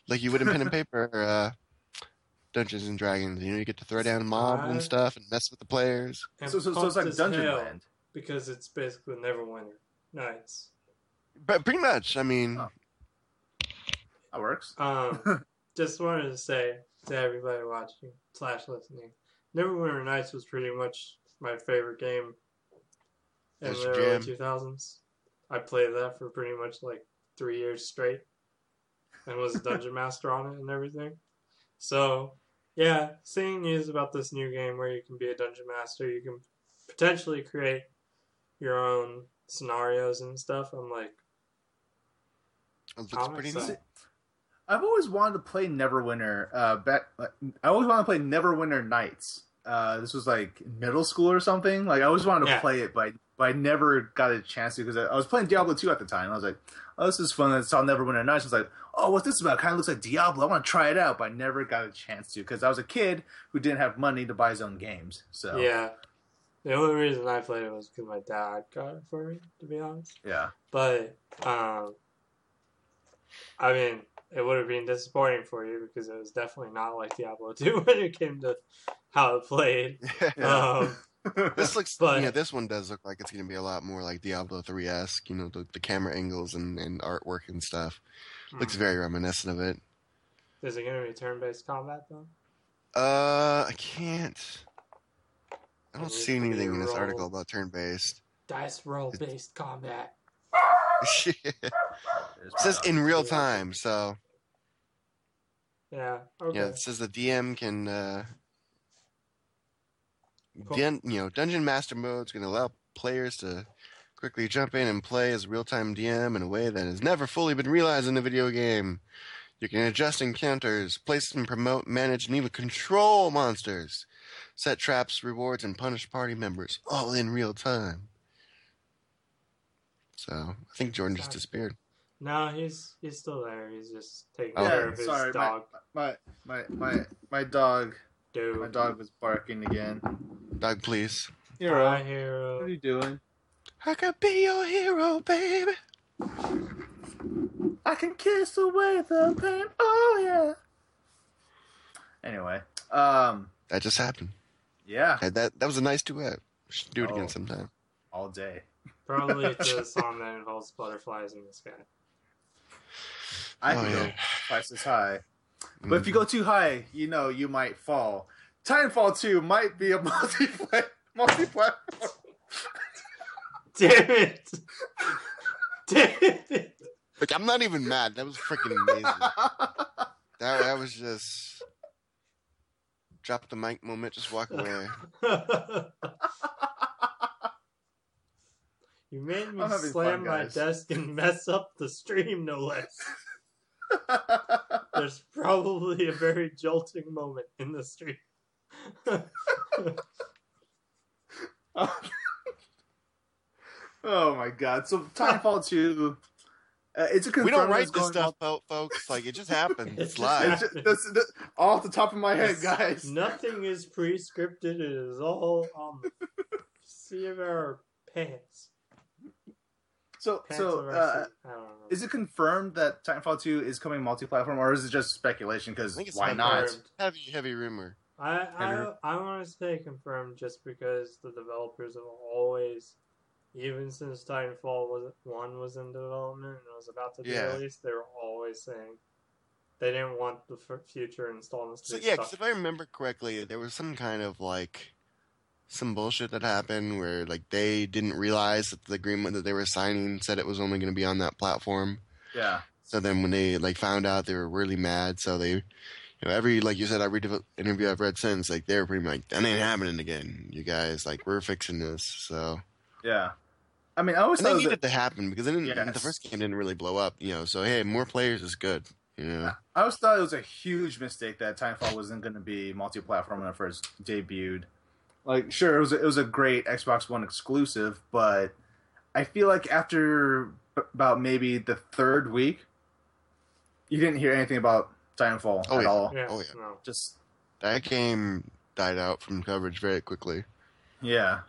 Speaker 2: like you would in pen and paper. Uh, Dungeons and Dragons, you know, you get to throw down mobs
Speaker 3: I-
Speaker 2: and stuff and mess with the players.
Speaker 3: And
Speaker 1: So, so, so it's like
Speaker 3: pumped
Speaker 1: Dungeon Land.
Speaker 3: Because it's basically Neverwinter Nights.
Speaker 2: But pretty much, I mean,
Speaker 1: Oh. That works.
Speaker 3: Um, just wanted to say to everybody watching slash listening, Neverwinter Nights was pretty much my favorite game in
Speaker 2: That's
Speaker 3: the early two thousands. I played that for pretty much like three years straight, and was a dungeon master on it and everything. So, yeah, seeing news about this new game where you can be a dungeon master, you can potentially create your own scenarios and stuff. I'm like,
Speaker 2: it looks
Speaker 3: I'm
Speaker 2: pretty
Speaker 3: excited.
Speaker 1: I've always wanted to play Neverwinter. Uh, back, like, I always wanted to play Neverwinter Nights. Uh, this was like middle school or something. Like I always wanted to
Speaker 3: Yeah.
Speaker 1: play it, but but I never got a chance to because I, I was playing Diablo 2 at the time. I was like, oh, this is fun. I saw Neverwinter Nights. I was like, oh, what's this about? Kind of looks like Diablo. I want to try it out, but I never got a chance to because I was a kid who didn't have money to buy his own games. So
Speaker 3: Yeah. The only reason I played it was because my dad got it for me, to be honest.
Speaker 1: yeah.
Speaker 3: But, um, I mean, it would have been disappointing for you because it was definitely not like Diablo 2 when it came to how it played.
Speaker 1: Yeah.
Speaker 3: Um,
Speaker 2: this looks,
Speaker 3: But-
Speaker 2: yeah, this one does look like it's going to be a lot more like Diablo 3 esque. You know, the, the camera angles and, and artwork and stuff. Looks
Speaker 3: hmm.
Speaker 2: very reminiscent of it.
Speaker 3: Is it going to be turn based combat, though?
Speaker 2: Uh, I can't. I don't see anything in this
Speaker 3: roll.
Speaker 2: article about turn based.
Speaker 3: Dice roll based combat.
Speaker 2: it says in real time, so
Speaker 3: Yeah. Okay.
Speaker 2: yeah, it says the DM can, uh,
Speaker 3: Cool.
Speaker 2: dun- you know, Dungeon Master mode is going to allow players to quickly jump in and play as a real-time DM in a way that has never fully been realized in a video game. You can adjust encounters, place and promote, manage, and even control monsters, set traps, rewards, and punish party members, all in real time. So I think Jordan just disappeared.
Speaker 3: No, he's he's still there. He's just taking
Speaker 2: Oh.
Speaker 3: care
Speaker 1: Yeah,
Speaker 3: of his
Speaker 1: sorry,
Speaker 3: dog.
Speaker 1: My my my my dog
Speaker 3: Dude.
Speaker 1: my dog was barking again.
Speaker 2: Dog, please.
Speaker 1: Hero,
Speaker 3: Hi,
Speaker 1: what
Speaker 3: hero.
Speaker 1: What are you doing?
Speaker 2: I could be your hero, baby.
Speaker 1: I can kiss away the pain. Oh yeah. Anyway, um,
Speaker 2: That just happened.
Speaker 1: yeah,
Speaker 2: Hey, that that was a nice duet. We should do it
Speaker 1: Oh.
Speaker 2: again sometime.
Speaker 1: all day.
Speaker 3: Probably it's a song that involves butterflies in the sky.
Speaker 1: I
Speaker 2: Oh,
Speaker 1: can
Speaker 2: yeah.
Speaker 1: go twice as high, but if you mm. go too high, you know you might fall. Titanfall two might be a multiplayer multi-platform.
Speaker 3: Damn it! Damn it!
Speaker 2: Like, I'm not even mad. That was freaking amazing. that that was just drop the mic moment. Just walk away.
Speaker 3: you made me slam
Speaker 1: fun,
Speaker 3: my desk and mess up the stream, no less. There's probably a very jolting moment in the street.
Speaker 1: oh my god! So Titanfall two, Uh, it's a
Speaker 2: We don't write
Speaker 1: it's
Speaker 2: this
Speaker 1: going
Speaker 2: stuff out, folks. Like it just happens.
Speaker 3: It's
Speaker 2: It's live.
Speaker 1: It's just- that's, that's off the top of my head, guys.
Speaker 3: Nothing is pre-scripted. It is all on the seat of our pants.
Speaker 1: So,
Speaker 3: Pants
Speaker 1: so uh,
Speaker 3: seat. I don't know.
Speaker 1: is it confirmed that Titanfall 2 is coming multi-platform, or is it just speculation? Because
Speaker 2: think it's
Speaker 1: why not?
Speaker 2: Heavy, heavy rumor.
Speaker 3: I I, I want to say confirmed just because the developers have always, even since Titanfall was one was in development and was about to be
Speaker 2: Yeah.
Speaker 3: released, they were always saying they didn't want the f- future installments to
Speaker 2: So
Speaker 3: be
Speaker 2: yeah,
Speaker 3: stuck.
Speaker 2: because if I remember correctly, there was some kind of like some bullshit that happened where like they didn't realize that the agreement that they were signing said it was only going to be on that platform.
Speaker 1: Yeah.
Speaker 2: So then when they like found out, they were really mad. So they, you know, every like you said, every interview I've read since, like they were pretty much like, that ain't happening again. You guys, like we're fixing this. So
Speaker 1: Yeah. I mean, I always
Speaker 2: and
Speaker 1: thought it was
Speaker 2: needed to happen because it didn't,
Speaker 1: Yes.
Speaker 2: the first game didn't really blow up. You know, so hey, more players is good. You know,
Speaker 1: I always thought it was a huge mistake that Titanfall wasn't going to be multi-platform when it first debuted. Like, sure, it was a, it was a great Xbox One exclusive, but I feel like after about maybe the third week, you didn't hear anything about Titanfall
Speaker 2: Oh,
Speaker 1: at
Speaker 2: yeah.
Speaker 1: all.
Speaker 3: yeah,
Speaker 2: Oh, yeah.
Speaker 3: no.
Speaker 1: Just
Speaker 2: that game died out from coverage very quickly.
Speaker 1: yeah.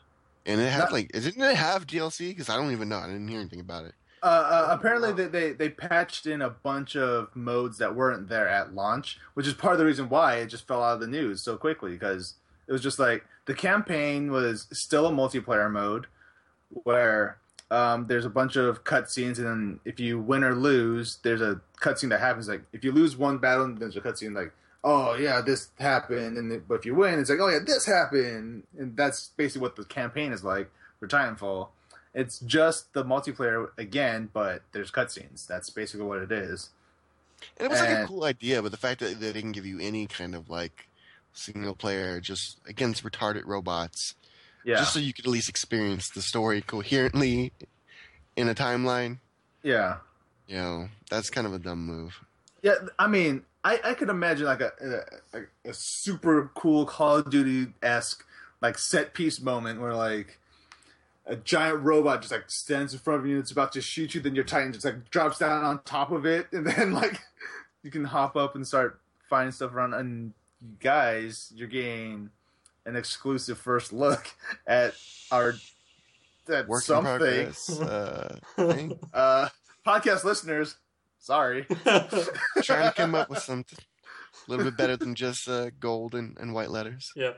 Speaker 2: And it had
Speaker 1: Not-
Speaker 2: like, didn't it have DLC? Because I don't even know. I didn't hear anything about it.
Speaker 1: Uh, uh, apparently, they, they they patched in a bunch of modes that weren't there at launch, which is part of the reason why it just fell out of the news so quickly. Because it was just like the campaign was still a multiplayer mode, where um, there's a bunch of cutscenes, and then if you win or lose, there's a cutscene that happens. Like if you lose one battle, there's a cutscene like, oh yeah, this happened, and but if you win, it's like, oh yeah, this happened, and that's basically what the campaign is like for Titanfall. It's just the multiplayer again, but there's cutscenes. That's basically what it is.
Speaker 2: And it was like a cool idea, but the fact that they didn't give you any kind of like single player, just against retarded robots,
Speaker 1: Yeah,
Speaker 2: just so you could at least experience the story coherently in a timeline.
Speaker 1: yeah,
Speaker 2: You know, that's kind of a dumb move.
Speaker 1: yeah. I mean, I, I could imagine like a, a a super cool Call of Duty esque like set piece moment where like a giant robot just like stands in front of you and it's about to shoot you, then your Titan just like drops down on top of it, and then like you can hop up and start finding stuff around. And you guys, you're getting an exclusive first look at our at
Speaker 2: Work
Speaker 1: something.
Speaker 2: progress. Uh.
Speaker 1: Uh, podcast listeners, sorry.
Speaker 2: trying to come up with something a little bit better than just uh, gold and, and white letters.
Speaker 3: yeah.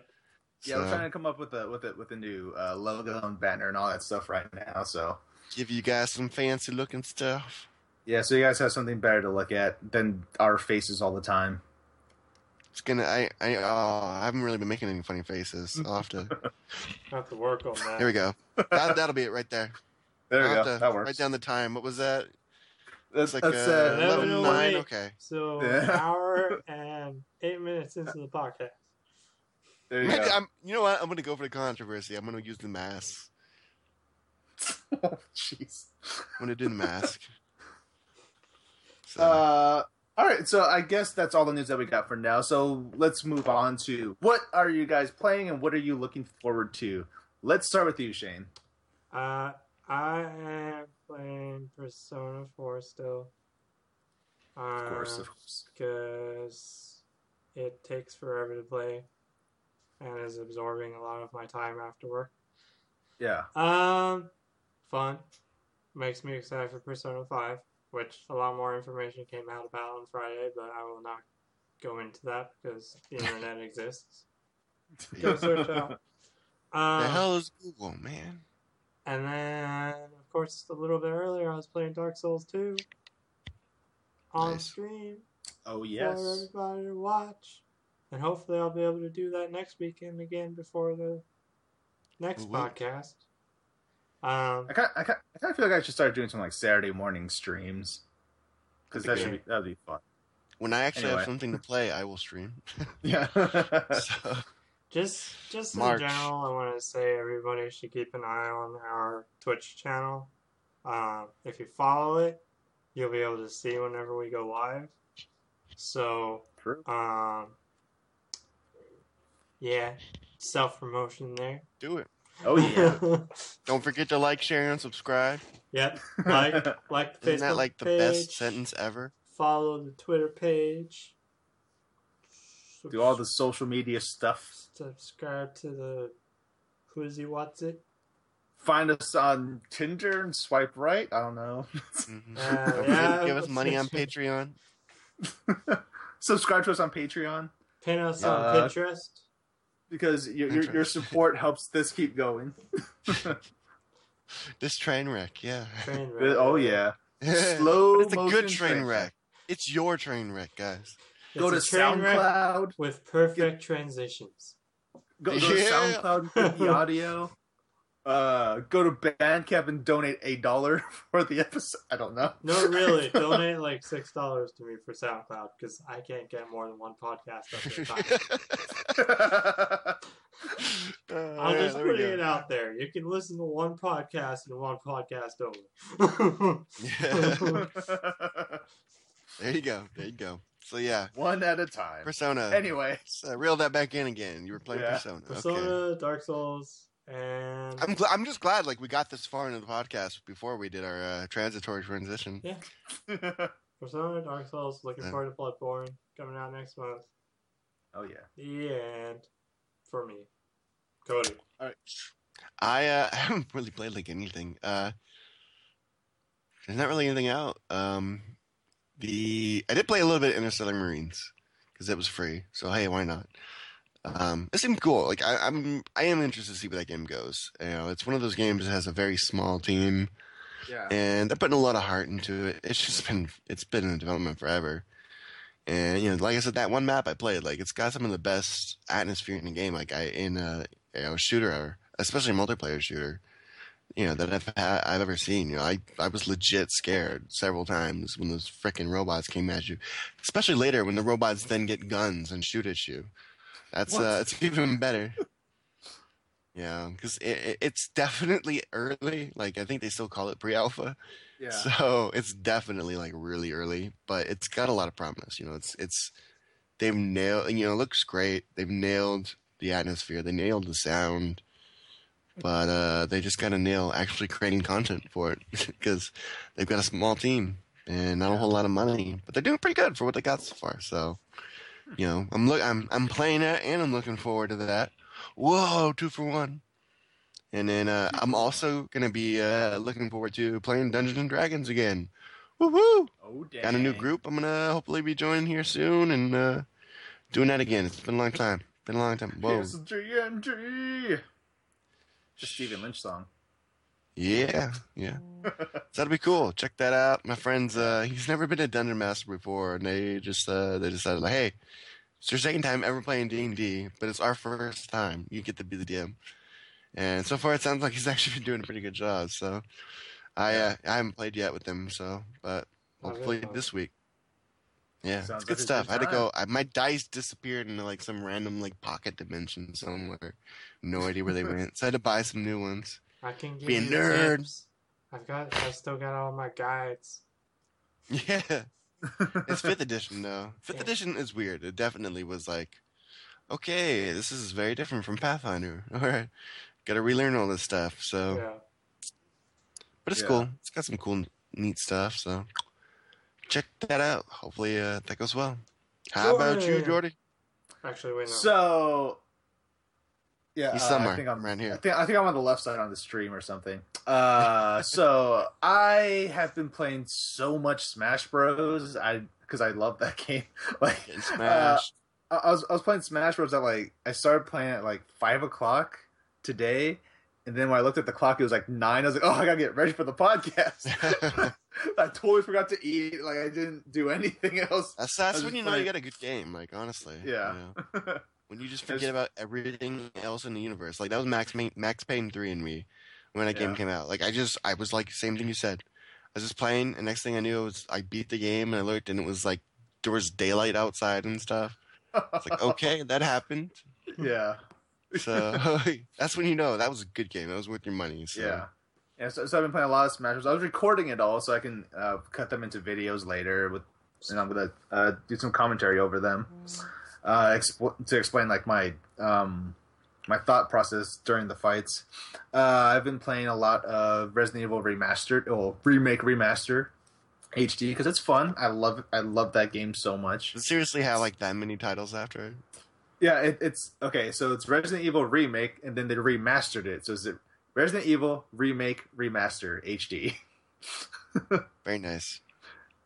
Speaker 1: Yeah, we're trying to come up with a with a with a new uh, logo and banner and all that stuff right now. So
Speaker 2: give you guys some fancy looking stuff.
Speaker 1: yeah, so you guys have something better to look at than our faces all the time.
Speaker 2: It's gonna. I. I. Oh, I haven't really been making any funny faces. I'll have to.
Speaker 3: have to work on that.
Speaker 2: Here we go. That, that'll be it right there.
Speaker 1: There we
Speaker 2: I'll
Speaker 1: go.
Speaker 2: have to
Speaker 1: That works.
Speaker 2: Write down the time. What was that?
Speaker 1: that's
Speaker 2: It's like
Speaker 1: that's,
Speaker 2: uh,
Speaker 1: uh,
Speaker 2: 11, 9.
Speaker 3: 11:08.
Speaker 2: Okay.
Speaker 3: So
Speaker 1: Yeah.
Speaker 3: an hour and eight minutes into the podcast.
Speaker 1: there you
Speaker 2: Maybe
Speaker 1: go.
Speaker 2: I'm, you know what? I'm gonna go for the controversy. I'm gonna use the mask.
Speaker 1: oh, Jeez.
Speaker 2: I'm gonna do the mask. So,
Speaker 1: Uh, all right, so I guess that's all the news that we got for now. So let's move on to what are you guys playing and what are you looking forward to? Let's start with you, Shane.
Speaker 3: Uh, I am playing Persona 4 still.
Speaker 1: Of course,
Speaker 3: Uh,
Speaker 1: of course.
Speaker 3: Because it takes forever to play and is absorbing a lot of my time after work.
Speaker 1: Yeah.
Speaker 3: Um, fun. Makes me excited for Persona 5, which a lot more information came out about on Friday, but I will not go into that because the internet exists. Go search out. Um,
Speaker 2: the hell is Google, man?
Speaker 3: And then, of course, a little bit earlier, I was playing Dark Souls 2 on
Speaker 2: Nice.
Speaker 3: stream
Speaker 1: Oh yes.
Speaker 3: for everybody to watch. And hopefully, I'll be able to do that next weekend again before the next
Speaker 2: Woo-woo.
Speaker 3: podcast. Um,
Speaker 1: I kind I kind I kind of feel like I should start doing some like Saturday morning streams because that should be that'd be fun.
Speaker 2: When I actually
Speaker 1: Anyway.
Speaker 2: have something to play, I will stream.
Speaker 1: Yeah.
Speaker 2: so,
Speaker 3: just just in general, I want to say everybody should keep an eye on our Twitch channel. Um, if you follow it, you'll be able to see whenever we go live. So
Speaker 1: True.
Speaker 3: Um, yeah, self promotion there.
Speaker 2: do it.
Speaker 1: Oh yeah.
Speaker 2: Don't forget to like, share, and subscribe.
Speaker 3: yep. Like like the
Speaker 2: Isn't that
Speaker 3: Facebook
Speaker 2: like the
Speaker 3: page.
Speaker 2: best sentence ever?
Speaker 3: Follow the Twitter page.
Speaker 1: Do all the social media stuff.
Speaker 3: subscribe to the who's he what's it?
Speaker 1: Find us on Tinder and swipe right. I don't know.
Speaker 2: Mhm.
Speaker 3: Uh,
Speaker 2: Don't forget
Speaker 3: yeah.
Speaker 2: give us money on Patreon.
Speaker 1: Subscribe to us on Patreon
Speaker 3: Pin us on
Speaker 1: Uh,
Speaker 3: Pinterest.
Speaker 1: Because your your, your support helps this keep going.
Speaker 2: This train wreck, yeah.
Speaker 3: Train wreck.
Speaker 1: oh yeah. Slow
Speaker 2: it's a good train
Speaker 1: train
Speaker 2: wreck. It's your train wreck, guys.
Speaker 3: It's
Speaker 1: Go to
Speaker 3: train
Speaker 1: SoundCloud.
Speaker 3: with perfect transitions.
Speaker 1: Go, go to
Speaker 2: Yeah.
Speaker 1: SoundCloud get the audio. Uh, go to Bandcamp and donate a dollar for the episode. I don't know.
Speaker 3: No, really, donate like six dollars to me for SoundCloud because I can't get more than one podcast at a time.
Speaker 2: Uh,
Speaker 3: I'm
Speaker 2: yeah,
Speaker 3: just
Speaker 2: there we
Speaker 3: putting it out there. You can listen to one podcast and one podcast only.
Speaker 2: There you go. There you go. So yeah,
Speaker 1: One at a time.
Speaker 2: Persona.
Speaker 1: Anyway,
Speaker 2: Uh, reel that back in again. You were playing
Speaker 1: Yeah.
Speaker 2: Persona.
Speaker 3: Persona,
Speaker 2: Okay.
Speaker 3: Dark Souls, and
Speaker 2: I'm gl- I'm just glad like we got this far into the podcast before we did our uh, transitory transition.
Speaker 3: yeah, Persona, Dark Souls. Looking
Speaker 2: Yeah.
Speaker 3: forward to Bloodborne coming out next month.
Speaker 1: Oh yeah.
Speaker 3: The end for me, Cody. All right.
Speaker 2: I uh, I haven't really played like anything. Uh, there's not really anything out. Um, the I did play a little bit of Interstellar Marines because it was free. So hey, why not? Um, it seemed cool. Like I, I'm I am interested to see where that game goes. You know, it's one of those games that has a very small team.
Speaker 1: Yeah.
Speaker 2: and they're putting a lot of heart into it. It's just been it's been in development forever. And you know, like I said, that one map I played, like it's got some of the best atmosphere in the game, like I in a you know, shooter especially a multiplayer shooter. You know that I've ha- I've ever seen. You know, I I was legit scared several times when those freaking robots came at you, especially later when the robots then get guns and shoot at you. That's
Speaker 1: What?
Speaker 2: uh, it's even better. Yeah, because it, it, it's definitely early. Like I think they still call it pre-alpha.
Speaker 1: Yeah.
Speaker 2: So it's definitely like really early, but it's got a lot of promise. You know, it's it's they've nailed. You know, it looks great. They've nailed the atmosphere. They nailed the sound, but uh, they just got to nail actually creating content for it because they've got a small team and not a whole lot of money, but they're doing pretty good for what they got so far. So, you know, I'm look, I'm I'm playing it and I'm looking forward to that. Whoa, two for one. And then uh, I'm also gonna be uh, looking forward to playing Dungeons and Dragons again. Woo woo!
Speaker 1: oh damn.
Speaker 2: Got a new group. I'm gonna hopefully be joining here soon and uh, doing that again. It's been a long time. Been a long time. Whoa.
Speaker 1: The DMG. The Stephen Lynch song.
Speaker 2: Yeah, yeah. So that'll be cool. Check that out. My friend's uh he's never been a dungeon master before and they just uh they decided like, hey, it's your second time ever playing D and D, but it's our first time. You get to be the DM. And so far it sounds like he's actually been doing a pretty good job. So I uh, I haven't played yet with him, so but
Speaker 3: Oh,
Speaker 2: hopefully
Speaker 3: good.
Speaker 2: this week. Yeah,
Speaker 1: Sounds
Speaker 2: it's good
Speaker 1: like
Speaker 2: stuff.
Speaker 1: good
Speaker 2: I had to go. I, my dice disappeared into like some random like pocket dimension somewhere. No idea where they went. So I had to buy some new ones.
Speaker 3: I can give
Speaker 2: Be a nerd.
Speaker 3: tips. I've got. I still got all my guides.
Speaker 2: Yeah, it's fifth edition though. Fifth
Speaker 3: Yeah.
Speaker 2: edition is weird. It definitely was like, okay, this is very different from Pathfinder. All right, got to relearn all this stuff. So,
Speaker 3: Yeah.
Speaker 2: but it's
Speaker 1: Yeah.
Speaker 2: cool. It's got some cool, neat stuff. So, check that out. Hopefully, uh, that goes well. How about you,
Speaker 3: Jordan.
Speaker 2: Jordy?
Speaker 3: Actually, wait. No.
Speaker 1: So, yeah,
Speaker 2: He's
Speaker 1: uh,
Speaker 2: somewhere
Speaker 1: I think I'm
Speaker 2: around here.
Speaker 1: I think I think I'm on the left side on the stream or something. Uh, so I have been playing so much Smash Bros. I because I love that game. Like
Speaker 2: Smash.
Speaker 1: uh. I I was I was playing Smash Bros. at like I started playing at like five o'clock today, and then when I looked at the clock, it was like nine. I was like, oh, I gotta get ready for the podcast. I totally forgot to eat. Like I didn't do anything else.
Speaker 2: that's
Speaker 1: I
Speaker 2: that's when you know
Speaker 1: playing-
Speaker 2: you got a good game. Like honestly,
Speaker 1: Yeah.
Speaker 2: you know? when you just forget about everything else in the universe. Like that was Max Max Payne three and me when that game came out. Like I just I was like same thing you said. I was just playing, and next thing I knew, it was I beat the game, and I looked, and it was like there was daylight outside and stuff. It's like okay, that happened.
Speaker 1: yeah.
Speaker 2: So that's when you know that was a good game. That was worth your money. So.
Speaker 1: Yeah. Yeah, so, so I've been playing a lot of Smash Bros. I was recording it all so I can uh, cut them into videos later with and I'm gonna uh, do some commentary over them uh, to explain like my um, my thought process during the fights. Uh, I've been playing a lot of Resident Evil Remastered, or remake remaster HD because it's fun. I love. I love that game so much.
Speaker 2: Seriously have like that many titles after it?
Speaker 1: Yeah, it, it's okay. So it's Resident Evil remake, and then they remastered it. So is it Resident Evil remake remaster HD?
Speaker 2: Very nice.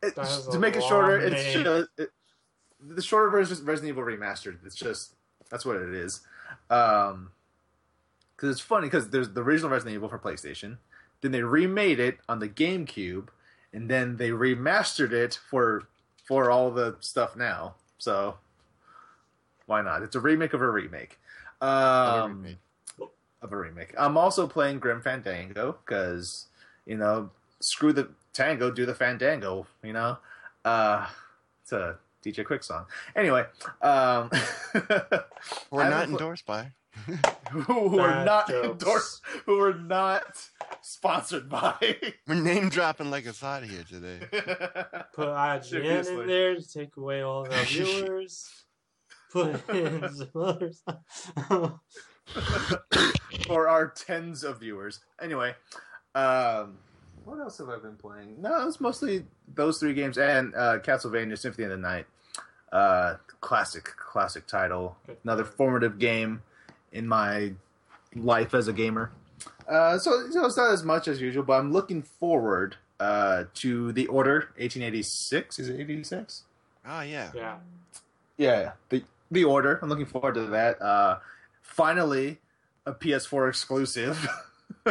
Speaker 1: It, to make it shorter,
Speaker 3: long
Speaker 1: it's
Speaker 3: name.
Speaker 1: just it, the shorter version is Resident Evil remastered. It's just that's what it is. Um, because it's funny because there's the original Resident Evil for PlayStation, then they remade it on the GameCube, and then they remastered it for for all the stuff now. So why not? It's a remake of a remake. Um,
Speaker 2: Another remake.
Speaker 1: of a remake. I'm also playing Grim Fandango because you know, screw the tango, do the fandango. You know, uh, it's a DJ Quik song. Anyway, um,
Speaker 2: We're not
Speaker 1: pl-
Speaker 2: endorsed by.
Speaker 1: who were
Speaker 3: Bad
Speaker 1: not
Speaker 3: jokes.
Speaker 1: endorsed, who were not sponsored by.
Speaker 2: We're name dropping like a side here today.
Speaker 3: Put IGN
Speaker 1: Seriously.
Speaker 3: in there to take away all of our viewers. Put in some other stuff.
Speaker 1: for our tens of viewers. Anyway, um, what else have I been playing? No, it's mostly those three games and uh, Castlevania Symphony of the Night. Uh, classic, classic title. Another formative game in my life as a gamer. Uh, so, so it's not as much as usual, but I'm looking forward uh, to The Order 1886. Is it 86?
Speaker 2: Ah, yeah.
Speaker 3: yeah.
Speaker 1: Yeah, yeah. the the order. I'm looking forward to that. Uh, finally, a PS4 exclusive.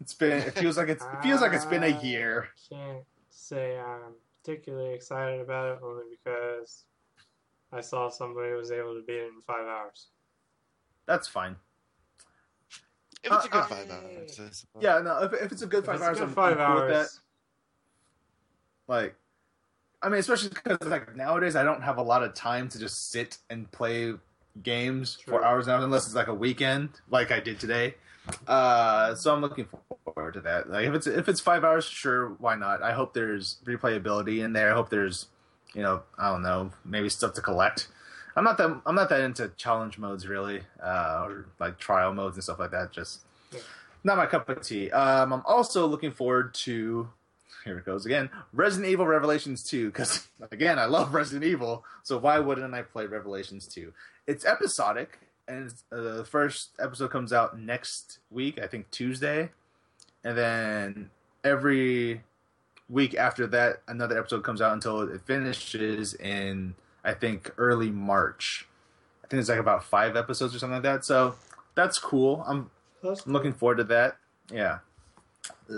Speaker 1: it's been. It feels like it's. It feels like it's been a year.
Speaker 3: I can't say I'm particularly excited about it only because I saw somebody was able to beat it in five hours.
Speaker 1: That's fine.
Speaker 2: If it's a good
Speaker 1: Uh,
Speaker 2: five
Speaker 3: uh,
Speaker 2: hours. I.
Speaker 1: Yeah, no. If, if it's a good
Speaker 3: If
Speaker 1: five
Speaker 3: it's
Speaker 1: hours,
Speaker 3: good
Speaker 1: I'm,
Speaker 3: five
Speaker 1: I'm cool with that.
Speaker 3: hours.
Speaker 1: Like, I mean, especially because like nowadays I don't have a lot of time to just sit and play games for hours and hours unless it's like a weekend, like I did today. Uh, so I'm looking forward to that. Like, if it's if it's five hours, sure, why not? I hope there's replayability in there. I hope there's, you know, I don't know, maybe stuff to collect. I'm not that I'm not that into challenge modes really, uh, or like trial modes and stuff like that. Just
Speaker 3: Yeah.
Speaker 1: not my cup of tea. Um, I'm also looking forward to here it goes again. Resident evil revelations 2 because again i love resident evil so why wouldn't i play revelations 2 it's episodic and uh, the first episode comes out next week i think tuesday and then every week after that another episode comes out until it finishes in i think early march. I think it's like about five episodes or something like that so that's cool. I'm
Speaker 3: That's
Speaker 1: I'm looking forward to that. Yeah.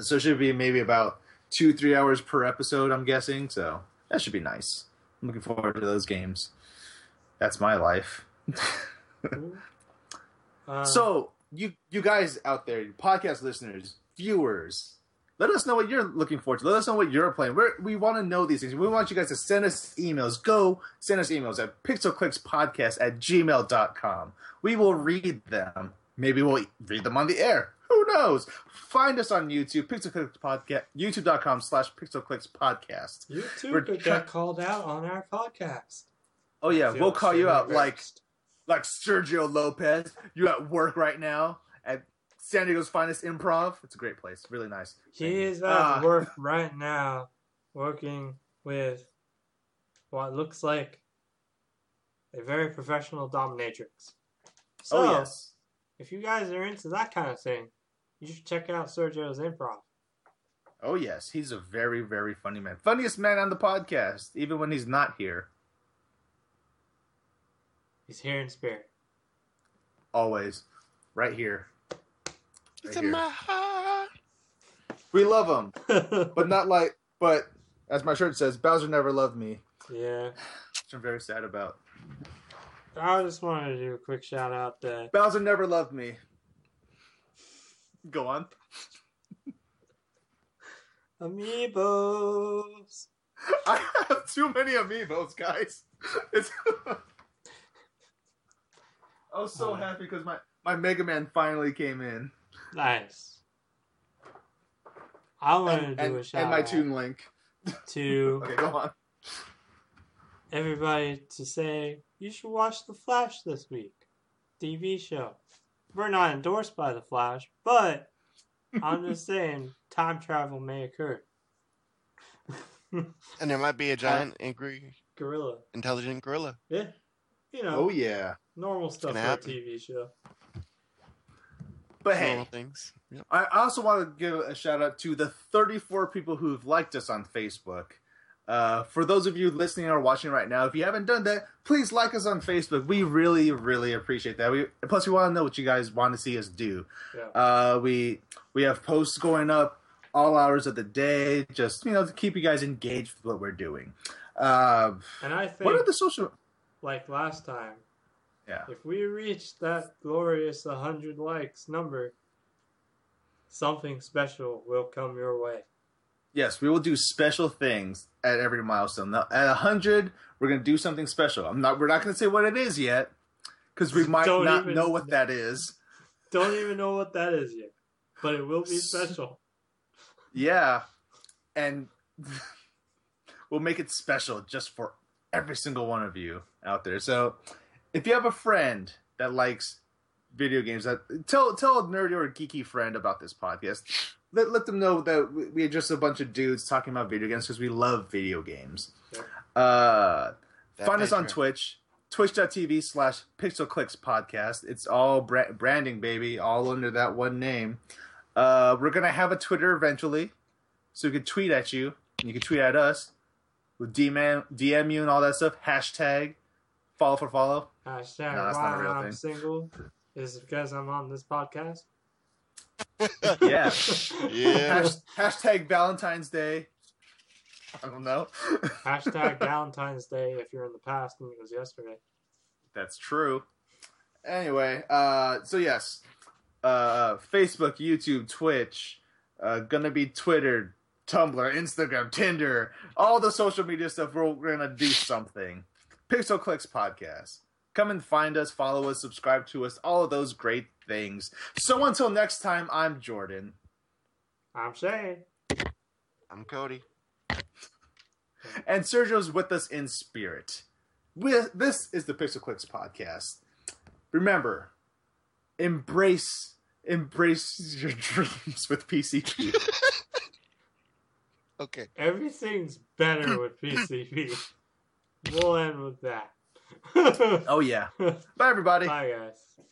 Speaker 1: So it should be maybe about two, three hours per episode, I'm guessing. So that should be nice. I'm looking forward to those games. That's my life.
Speaker 3: cool. Uh,
Speaker 1: so you you guys out there, podcast listeners, viewers, let us know what you're looking forward to. Let us know what you're playing. We're, we want to know these things. We want you guys to send us emails. Go send us emails at pixelclickspodcast at gmail.com. We will read them. Maybe we'll read them on the air. Who knows? Find us on YouTube, Pixelclicks Podcast, youtube.com slash Pixelclicks Podcast.
Speaker 3: you too
Speaker 1: we're
Speaker 3: could
Speaker 1: try-
Speaker 3: get called out on our podcast.
Speaker 1: Oh yeah, we'll call you out like like Sergio Lopez. You at work right now at San Diego's finest improv. It's a great place. Really nice.
Speaker 3: He is at
Speaker 1: Ah.
Speaker 3: work right now, working with what looks like a very professional dominatrix. So,
Speaker 1: oh yes.
Speaker 3: if you guys are into that kind of thing, you should check out Sergio's improv.
Speaker 1: Oh yes. He's a very, very funny man. Funniest man on the podcast, even when he's not here.
Speaker 3: He's here in spirit.
Speaker 1: Always. Right here.
Speaker 2: It's
Speaker 1: Right
Speaker 2: in
Speaker 1: here.
Speaker 2: my heart.
Speaker 1: We love him. But not like but as my shirt says, Bowser never loved me.
Speaker 3: yeah.
Speaker 1: Which I'm very sad about.
Speaker 3: I just wanted to do a quick shout out that
Speaker 1: Bowser never loved me. Go on.
Speaker 3: Amiibos.
Speaker 1: I have too many amiibos, guys. It's I was so happy because my, my Mega Man finally came in.
Speaker 3: Nice. I
Speaker 1: want
Speaker 3: to do
Speaker 1: and,
Speaker 3: a shout
Speaker 1: and my
Speaker 3: out
Speaker 1: Toon Link.
Speaker 3: to
Speaker 1: Okay, go on.
Speaker 3: everybody to say you should watch The Flash this week. TV show. We're not endorsed by the Flash, but I'm just saying time travel may occur.
Speaker 2: And there might be a uh, giant, angry,
Speaker 3: Gorilla.
Speaker 2: intelligent gorilla.
Speaker 3: Yeah. You know,
Speaker 1: Oh yeah.
Speaker 3: normal stuff for
Speaker 2: gonna
Speaker 3: a. TV show.
Speaker 1: But
Speaker 2: Normal
Speaker 1: hey,
Speaker 2: things. Yep.
Speaker 1: I also want to give a shout out to the 34 people who've liked us on Facebook. Uh, for those of you listening or watching right now, if you haven't done that, please like us on Facebook. We really, really appreciate that. We plus we want to know what you guys want to see us do.
Speaker 3: Yeah.
Speaker 1: Uh, we we have posts going up all hours of the day, just you know to keep you guys engaged with what we're doing. Uh,
Speaker 3: And I think,
Speaker 1: what are the social?
Speaker 3: like last time,
Speaker 1: Yeah.
Speaker 3: if we reach that glorious 100 likes number, something special will come your way.
Speaker 1: Yes, we will do special things at every milestone. Now, at hundred, we're gonna do something special. I'm not. We're not gonna say what it is yet, because we might
Speaker 3: Don't
Speaker 1: not
Speaker 3: even-
Speaker 1: know what that is.
Speaker 3: Don't even know what that is yet, but it will be special.
Speaker 1: Yeah, and we'll make it special just for every single one of you out there. So, if you have a friend that likes video games, that tell tell a nerdy or a geeky friend about this podcast. Let, let them know that we- we're just a bunch of dudes talking about video games because we love video games.
Speaker 3: Yep.
Speaker 1: Uh, Find us on
Speaker 2: Patreon.
Speaker 1: Twitch, twitch.tv slash pixelclicks podcast. It's all bra- branding, baby, all under that one name. Uh, we're going to have a Twitter eventually, so we can tweet at you, and you can tweet at us with DM, DM you and all that stuff. Hashtag follow for follow.
Speaker 3: Hashtag
Speaker 1: No, that's not a
Speaker 3: why
Speaker 1: real
Speaker 3: I'm
Speaker 1: thing.
Speaker 3: single is because I'm on this podcast.
Speaker 1: Yeah.
Speaker 2: Yeah.
Speaker 1: Hash- hashtag Valentine's Day. I don't know.
Speaker 3: Hashtag Valentine's Day if you're in the past and it was yesterday.
Speaker 1: That's true. Anyway, uh, so yes, uh, Facebook, YouTube, Twitch, uh, gonna be Twitter, Tumblr, Instagram, Tinder, all the social media stuff. We're, we're gonna do something. Pixel Clicks Podcast. Come and find us, follow us, subscribe to us, all of those great things. So until next time, I'm Jordan.
Speaker 3: I'm Shane.
Speaker 2: I'm Cody.
Speaker 1: and Sergio's with us in spirit. With this is the Pixel Clicks podcast. Remember, embrace embrace your dreams with PCP.
Speaker 2: Okay.
Speaker 3: Everything's better with PCP. we'll end with that.
Speaker 1: oh yeah. Bye everybody.
Speaker 3: Bye, guys.